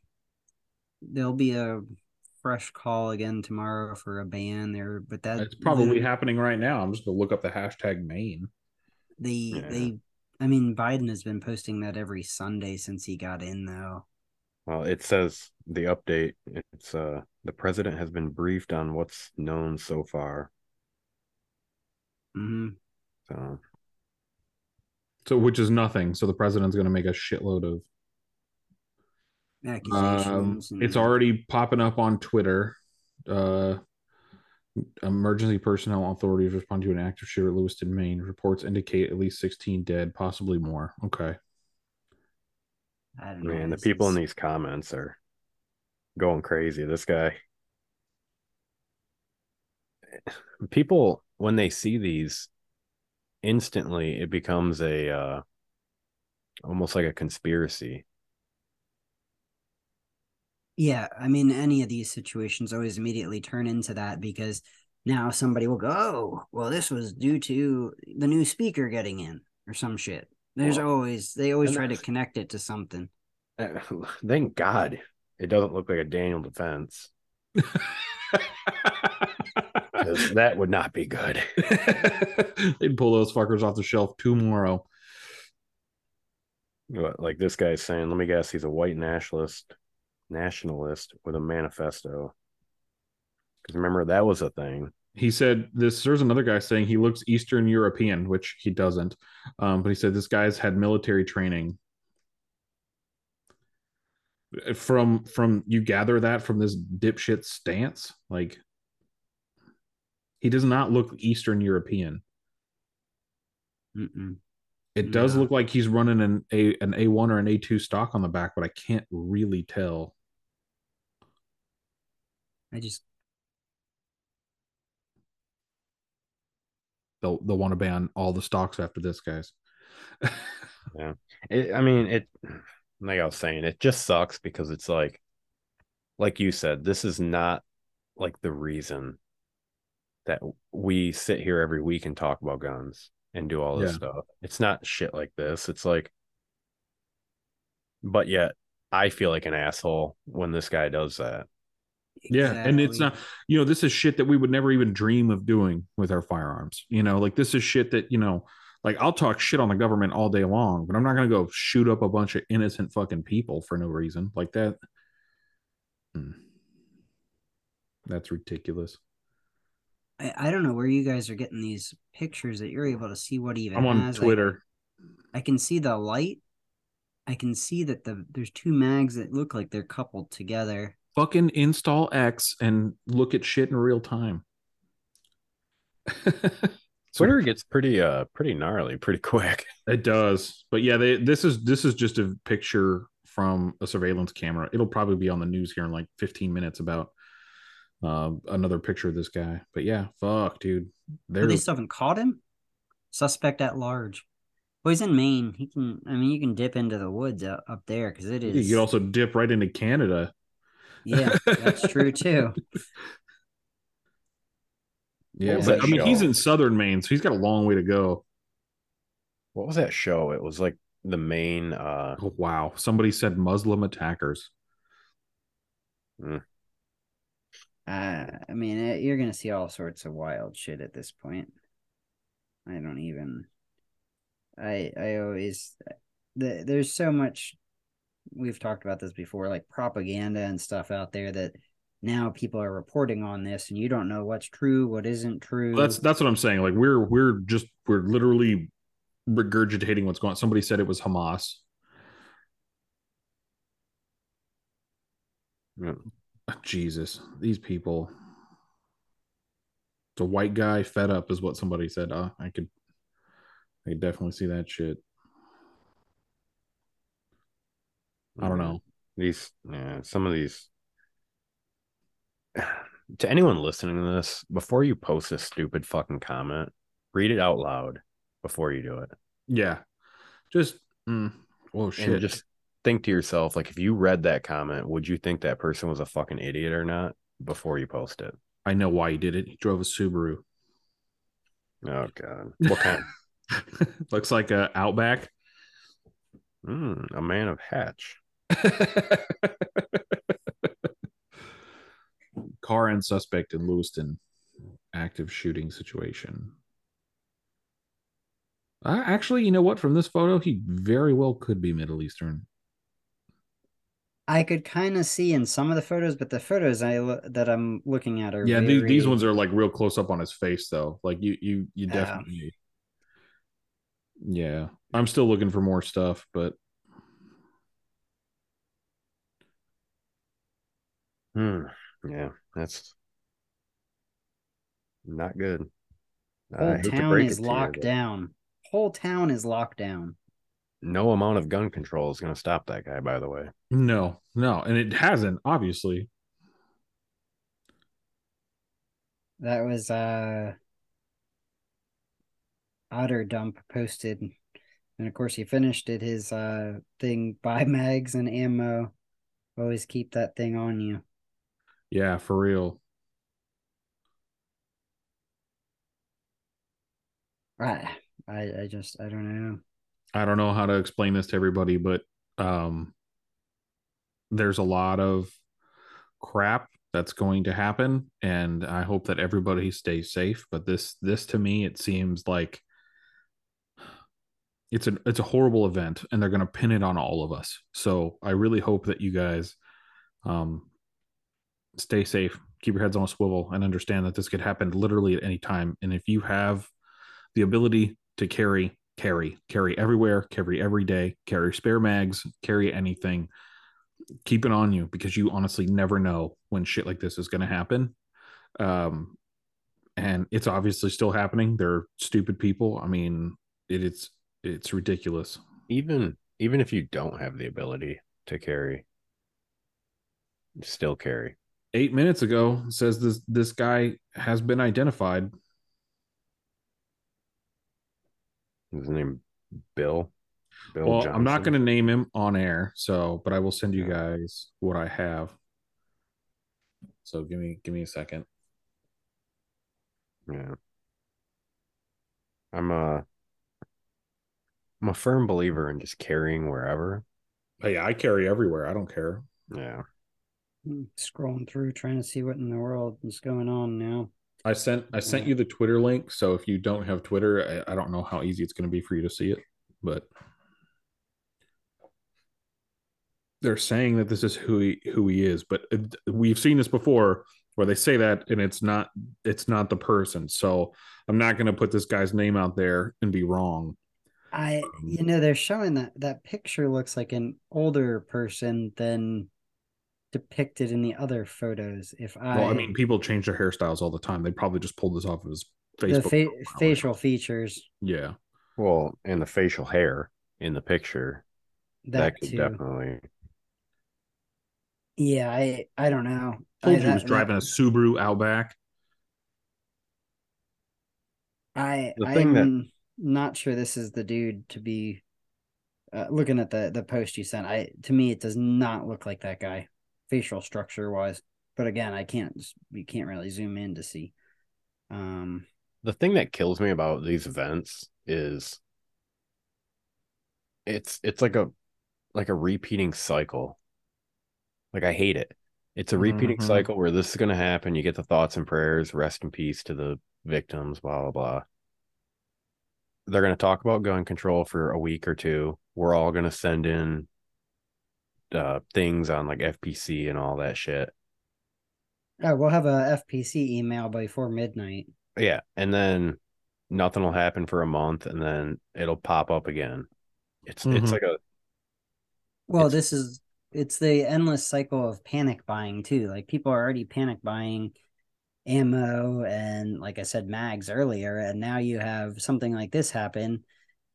There'll be a fresh call again tomorrow for a ban there, but that it's probably happening right now. I'm just gonna look up the hashtag Maine. They yeah. they I mean, Biden has been posting that every Sunday since he got in, though. Well, it says the update. It's uh the president has been briefed on what's known so far. Mm-hmm. So, so which is nothing. So the president's going to make a shitload of accusations. Um. It's already popping up on Twitter. Uh, emergency personnel authorities respond to an active shooter at Lewiston, Maine. Reports indicate at least 16 dead, possibly more. Okay. I don't know. Man, the people is... in these comments are going crazy. This guy. People, when they see these, instantly it becomes a uh, almost like a conspiracy. Yeah, I mean, any of these situations always immediately turn into that because now somebody will go, oh, well, this was due to the new speaker getting in or some shit. There's well, always, they always try to connect it to something. Uh, (laughs) thank God it doesn't look like a Daniel Defense. (laughs) that would not be good. (laughs) They'd pull those fuckers off the shelf tomorrow. What, like this guy's saying, let me guess, he's a white nationalist nationalist with a manifesto. Because remember that was a thing. He said this. There's another guy saying he looks Eastern European, which he doesn't. Um, but he said this guy's had military training. From from you gather that from this dipshit stance, like he does not look Eastern European. Mm-mm. It does look like he's running an a an A one or an A two stock on the back, but I can't really tell. I just they'll they'll want to ban all the stocks after this, guys. (laughs) yeah, it, I mean it. Like I was saying, it just sucks because it's like, like you said, this is not like the reason that we sit here every week and talk about guns and do all this yeah. stuff. It's not shit like this. It's like, but yet I feel like an asshole when this guy does that. Yeah, and it's not, you know, this is shit that we would never even dream of doing with our firearms. You know, like this is shit that, you know, like I'll talk shit on the government all day long, but I'm not going to go shoot up a bunch of innocent fucking people for no reason like that. Hmm. That's ridiculous. I, I don't know where you guys are getting these pictures that you're able to see what even I'm on has. Twitter. I, I can see the light. I can see that the there's two mags that look like they're coupled together. Fucking install X and look at shit in real time. (laughs) Twitter gets pretty uh pretty gnarly pretty quick. (laughs) It does. But yeah, they this is this is just a picture from a surveillance camera. It'll probably be on the news here in like 15 minutes about uh, another picture of this guy. But yeah, fuck, dude. They're... They still haven't caught him. Suspect at large. Well, he's in Maine. He can. I mean, you can dip into the woods up, up there because it is. You can also dip right into Canada. Yeah, that's true too. (laughs) Yeah, but I mean, he's in southern Maine, so he's got a long way to go. What was that show? It was like the main. uh oh, Wow, somebody said Muslim attackers. Hmm. Uh, I mean, it, you're gonna see all sorts of wild shit at this point. I don't even. I I always the, there's so much. We've talked about this before, like propaganda and stuff out there that now people are reporting on this, and you don't know what's true, what isn't true. Well, that's that's what I'm saying. Like we're we're just we're literally regurgitating what's going on. Somebody said it was Hamas. Yeah. Jesus, these people. It's a white guy fed up, is what somebody said. Uh, I could, I could definitely see that shit. I don't know. These, yeah, some of these. (sighs) To anyone listening to this, before you post a stupid fucking comment, read it out loud before you do it. Yeah, just mm, oh shit. And just think to yourself, like if you read that comment, would you think that person was a fucking idiot or not before you post it? I know why he did it. He drove a Subaru. Oh god. What kind? (laughs) Looks like a Outback. Mm, a man of Hatch. (laughs) Car and suspect in Lewiston. Active shooting situation. Uh, actually, you know what? From this photo, he very well could be Middle Eastern. I could kind of see in some of the photos, but the photos I lo- that I'm looking at are yeah. Very... These, these ones are like real close up on his face, though. Like you, you, you definitely. Yeah, I'm still looking for more stuff, but. Hmm. Yeah, that's not good. Whole town is locked you, down. Whole town is locked down. No amount of gun control is going to stop that guy by the way. No no and it hasn't obviously. That was uh otter dump posted and of course he finished it his uh thing. (laughs) Buy mags and ammo. Always keep that thing on you yeah for real I I, I just I don't know. I don't know how to explain this to everybody, but um, there's a lot of crap that's going to happen, and I hope that everybody stays safe. But this, this to me, it seems like it's a it's a horrible event, and they're going to pin it on all of us. So I really hope that you guys Um, stay safe, keep your heads on a swivel, and understand that this could happen literally at any time. And if you have the ability to carry, carry, carry everywhere, carry every day, carry spare mags, carry anything, keep it on you because you honestly never know when shit like this is going to happen. Um, and it's obviously still happening. They're stupid people. I mean, it, it's it's ridiculous. Even even if you don't have the ability to carry, still carry. Eight minutes ago says this this guy has been identified. His name Bill. Bill well, Johnson. I'm not going to name him on air, so but I will send you guys what I have. So give me give me a second. Yeah. I'm a I'm a firm believer in just carrying wherever. Oh, hey, I carry everywhere. I don't care. Yeah. Hmm, scrolling through trying to see what in the world is going on now. I sent I sent you the Twitter link, so if you don't have Twitter, I, I don't know how easy it's going to be for you to see it, but they're saying that this is who he who he is, but we've seen this before where they say that and it's not it's not the person. So I'm not going to put this guy's name out there and be wrong. I um, you know they're showing that that picture looks like an older person than depicted in the other photos. If I well, I mean, people change their hairstyles all the time. They probably just pulled this off of his Facebook. The fa- facial features. Yeah. Well, and the facial hair in the picture. That, that could too. definitely yeah, I I don't know. Told I, you he was driving that, a Subaru Outback. I the I'm that... not sure this is the dude to be uh, looking at the the post you sent. I to me it does not look like that guy, facial structure wise. But again, I can't we can't really zoom in to see. Um, the thing that kills me about these events is it's it's like a like a repeating cycle like I hate it. It's a repeating mm-hmm. cycle where this is going to happen. You get the thoughts and prayers, rest in peace to the victims, blah blah blah. They're going to talk about gun control for a week or two. We're all going to send in uh, things on like FPC and all that shit. Oh, we'll have a FPC email before midnight. Yeah, and then nothing will happen for a month, and then it'll pop up again. It's mm-hmm. it's like a. Well, this is it's the endless cycle of panic buying too. Like people are already panic buying ammo and like I said mags earlier and now you have something like this happen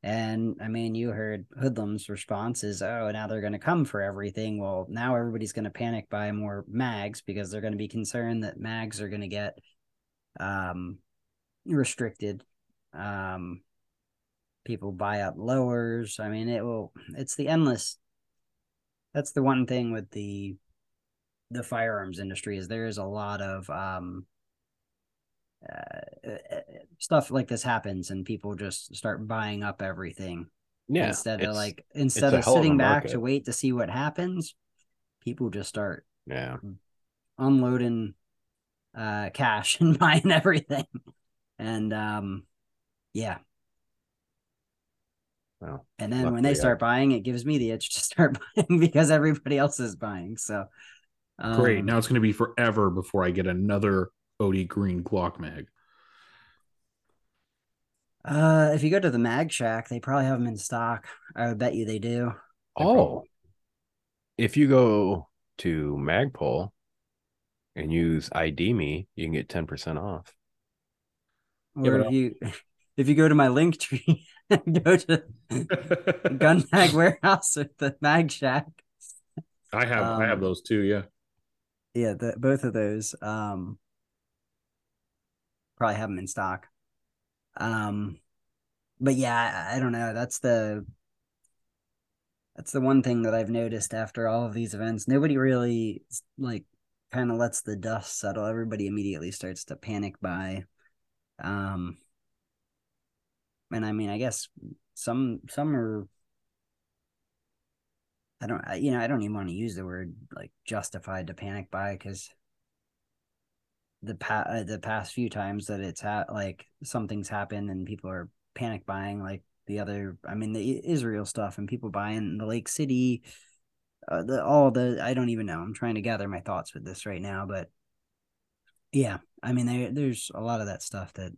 and I mean you heard Hoodlum's response is oh now they're going to come for everything. Well, now everybody's going to panic buy more mags because they're going to be concerned that mags are going to get um restricted. Um people buy up lowers. I mean it will it's the endless that's the one thing with the the firearms industry is there is a lot of um uh, uh, uh, stuff like this happens and people just start buying up everything yeah instead of like instead of sitting of back to wait to see what happens people just start yeah unloading uh cash (laughs) and buying everything and um yeah well, and then when they start buying, it gives me the itch to (laughs) start buying because everybody else is buying. So um, great. Now it's going to be forever before I get another OD Green Glock mag. Uh, if you go to the Mag Shack, they probably have them in stock. I would bet you they do. They oh, probably... if you go to Magpul and use ID me, you can get ten percent off. Or if you (laughs) if you go to my link tree (laughs) go to (laughs) Gun Mag Warehouse or the Mag Shack. I have um, I have um, those too. Yeah, yeah, the, both of those. Um, probably have them in stock. Um, but yeah, I, I don't know. That's the that's the one thing that I've noticed after all of these events. Nobody really like kind of lets the dust settle. Everybody immediately starts to panic buy. Um, and I mean, I guess some some are. I don't, you know, I don't even want to use the word like justified to panic buy because the pa- uh, the past few times that it's had like something's happened and people are panic buying like the other I mean the Israel stuff and people buying the Lake City uh, the all the I don't even know. I'm trying to gather my thoughts with this right now, but yeah, I mean, there, there's a lot of that stuff that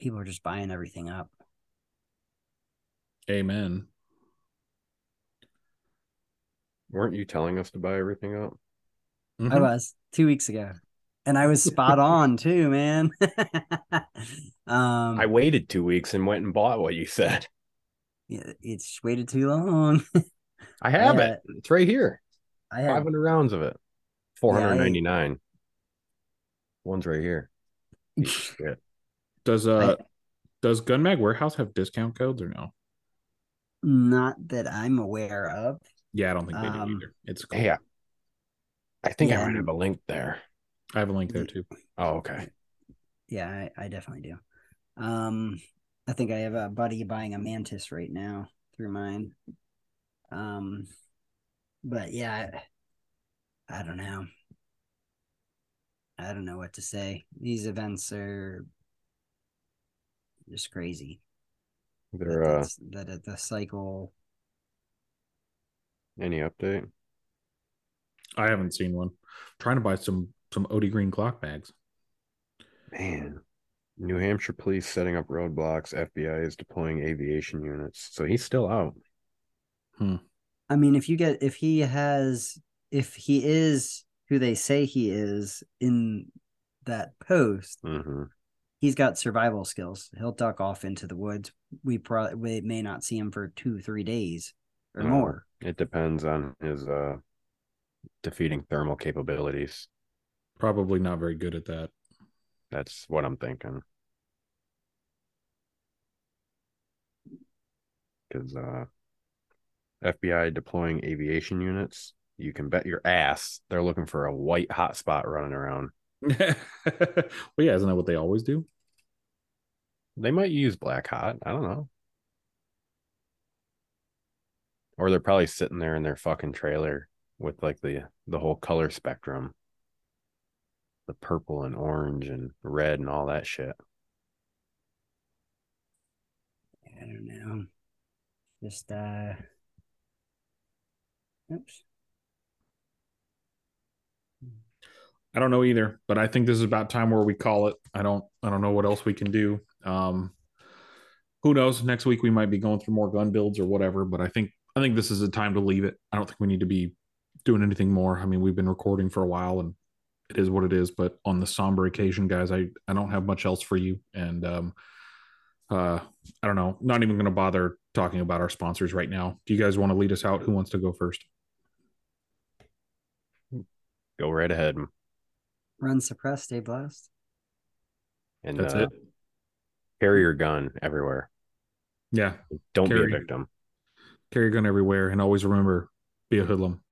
people are just buying everything up. Amen. Weren't you telling us to buy everything up? Mm-hmm. I was two weeks ago, and I was (laughs) spot on too, man. (laughs) um, I waited two weeks and went and bought what you said. Yeah, it's waited too long. I have yeah. it. It's right here. I have 500 rounds of it. 499. Yeah, I... One's right here. (laughs) Does uh I... does Gun Mag Warehouse have discount codes or no? Not that I'm aware of. Yeah, I don't think they um, do either. It's cool. Yeah. I think yeah. I might have a link there. I have a link there too. Oh, okay. Yeah, I, I definitely do. Um, I think I have a buddy buying a mantis right now through mine. Um, but yeah, I, I don't know. I don't know what to say. These events are just crazy. They're uh that the cycle. Any update? I haven't seen one. I'm trying to buy some some OD green Glock bags. Man, New Hampshire police setting up roadblocks. FBI is deploying aviation units. So he's still out. Hmm. I mean, if you get if he has if he is who they say he is in that post, mm-hmm. he's got survival skills. He'll duck off into the woods. We probably we may not see him for two, three days or more. It depends on his uh defeating thermal capabilities. Probably not very good at that. That's what I'm thinking. Because uh, FBI deploying aviation units, you can bet your ass they're looking for a white hotspot running around. (laughs) well, yeah, isn't that what they always do? They might use black hot. I don't know. Or they're probably sitting there in their fucking trailer with like the the whole color spectrum the purple and orange and red and all that shit i don't know just uh oops I don't know either, but I think this is about time where we call it. I don't I don't know what else we can do. Um who knows? Next week we might be going through more gun builds or whatever, but I think I think this is a time to leave it. I don't think we need to be doing anything more. I mean, we've been recording for a while and it is what it is, but on the somber occasion, guys, I, I don't have much else for you. And, um, uh, I don't know, not even going to bother talking about our sponsors right now. Do you guys want to lead us out? Who wants to go first? Go right ahead. Run, suppress, stay blessed. And that's uh, it. Carry your gun everywhere. Yeah. Don't carry, be a victim. Carry your gun everywhere. And always remember be a hoodlum.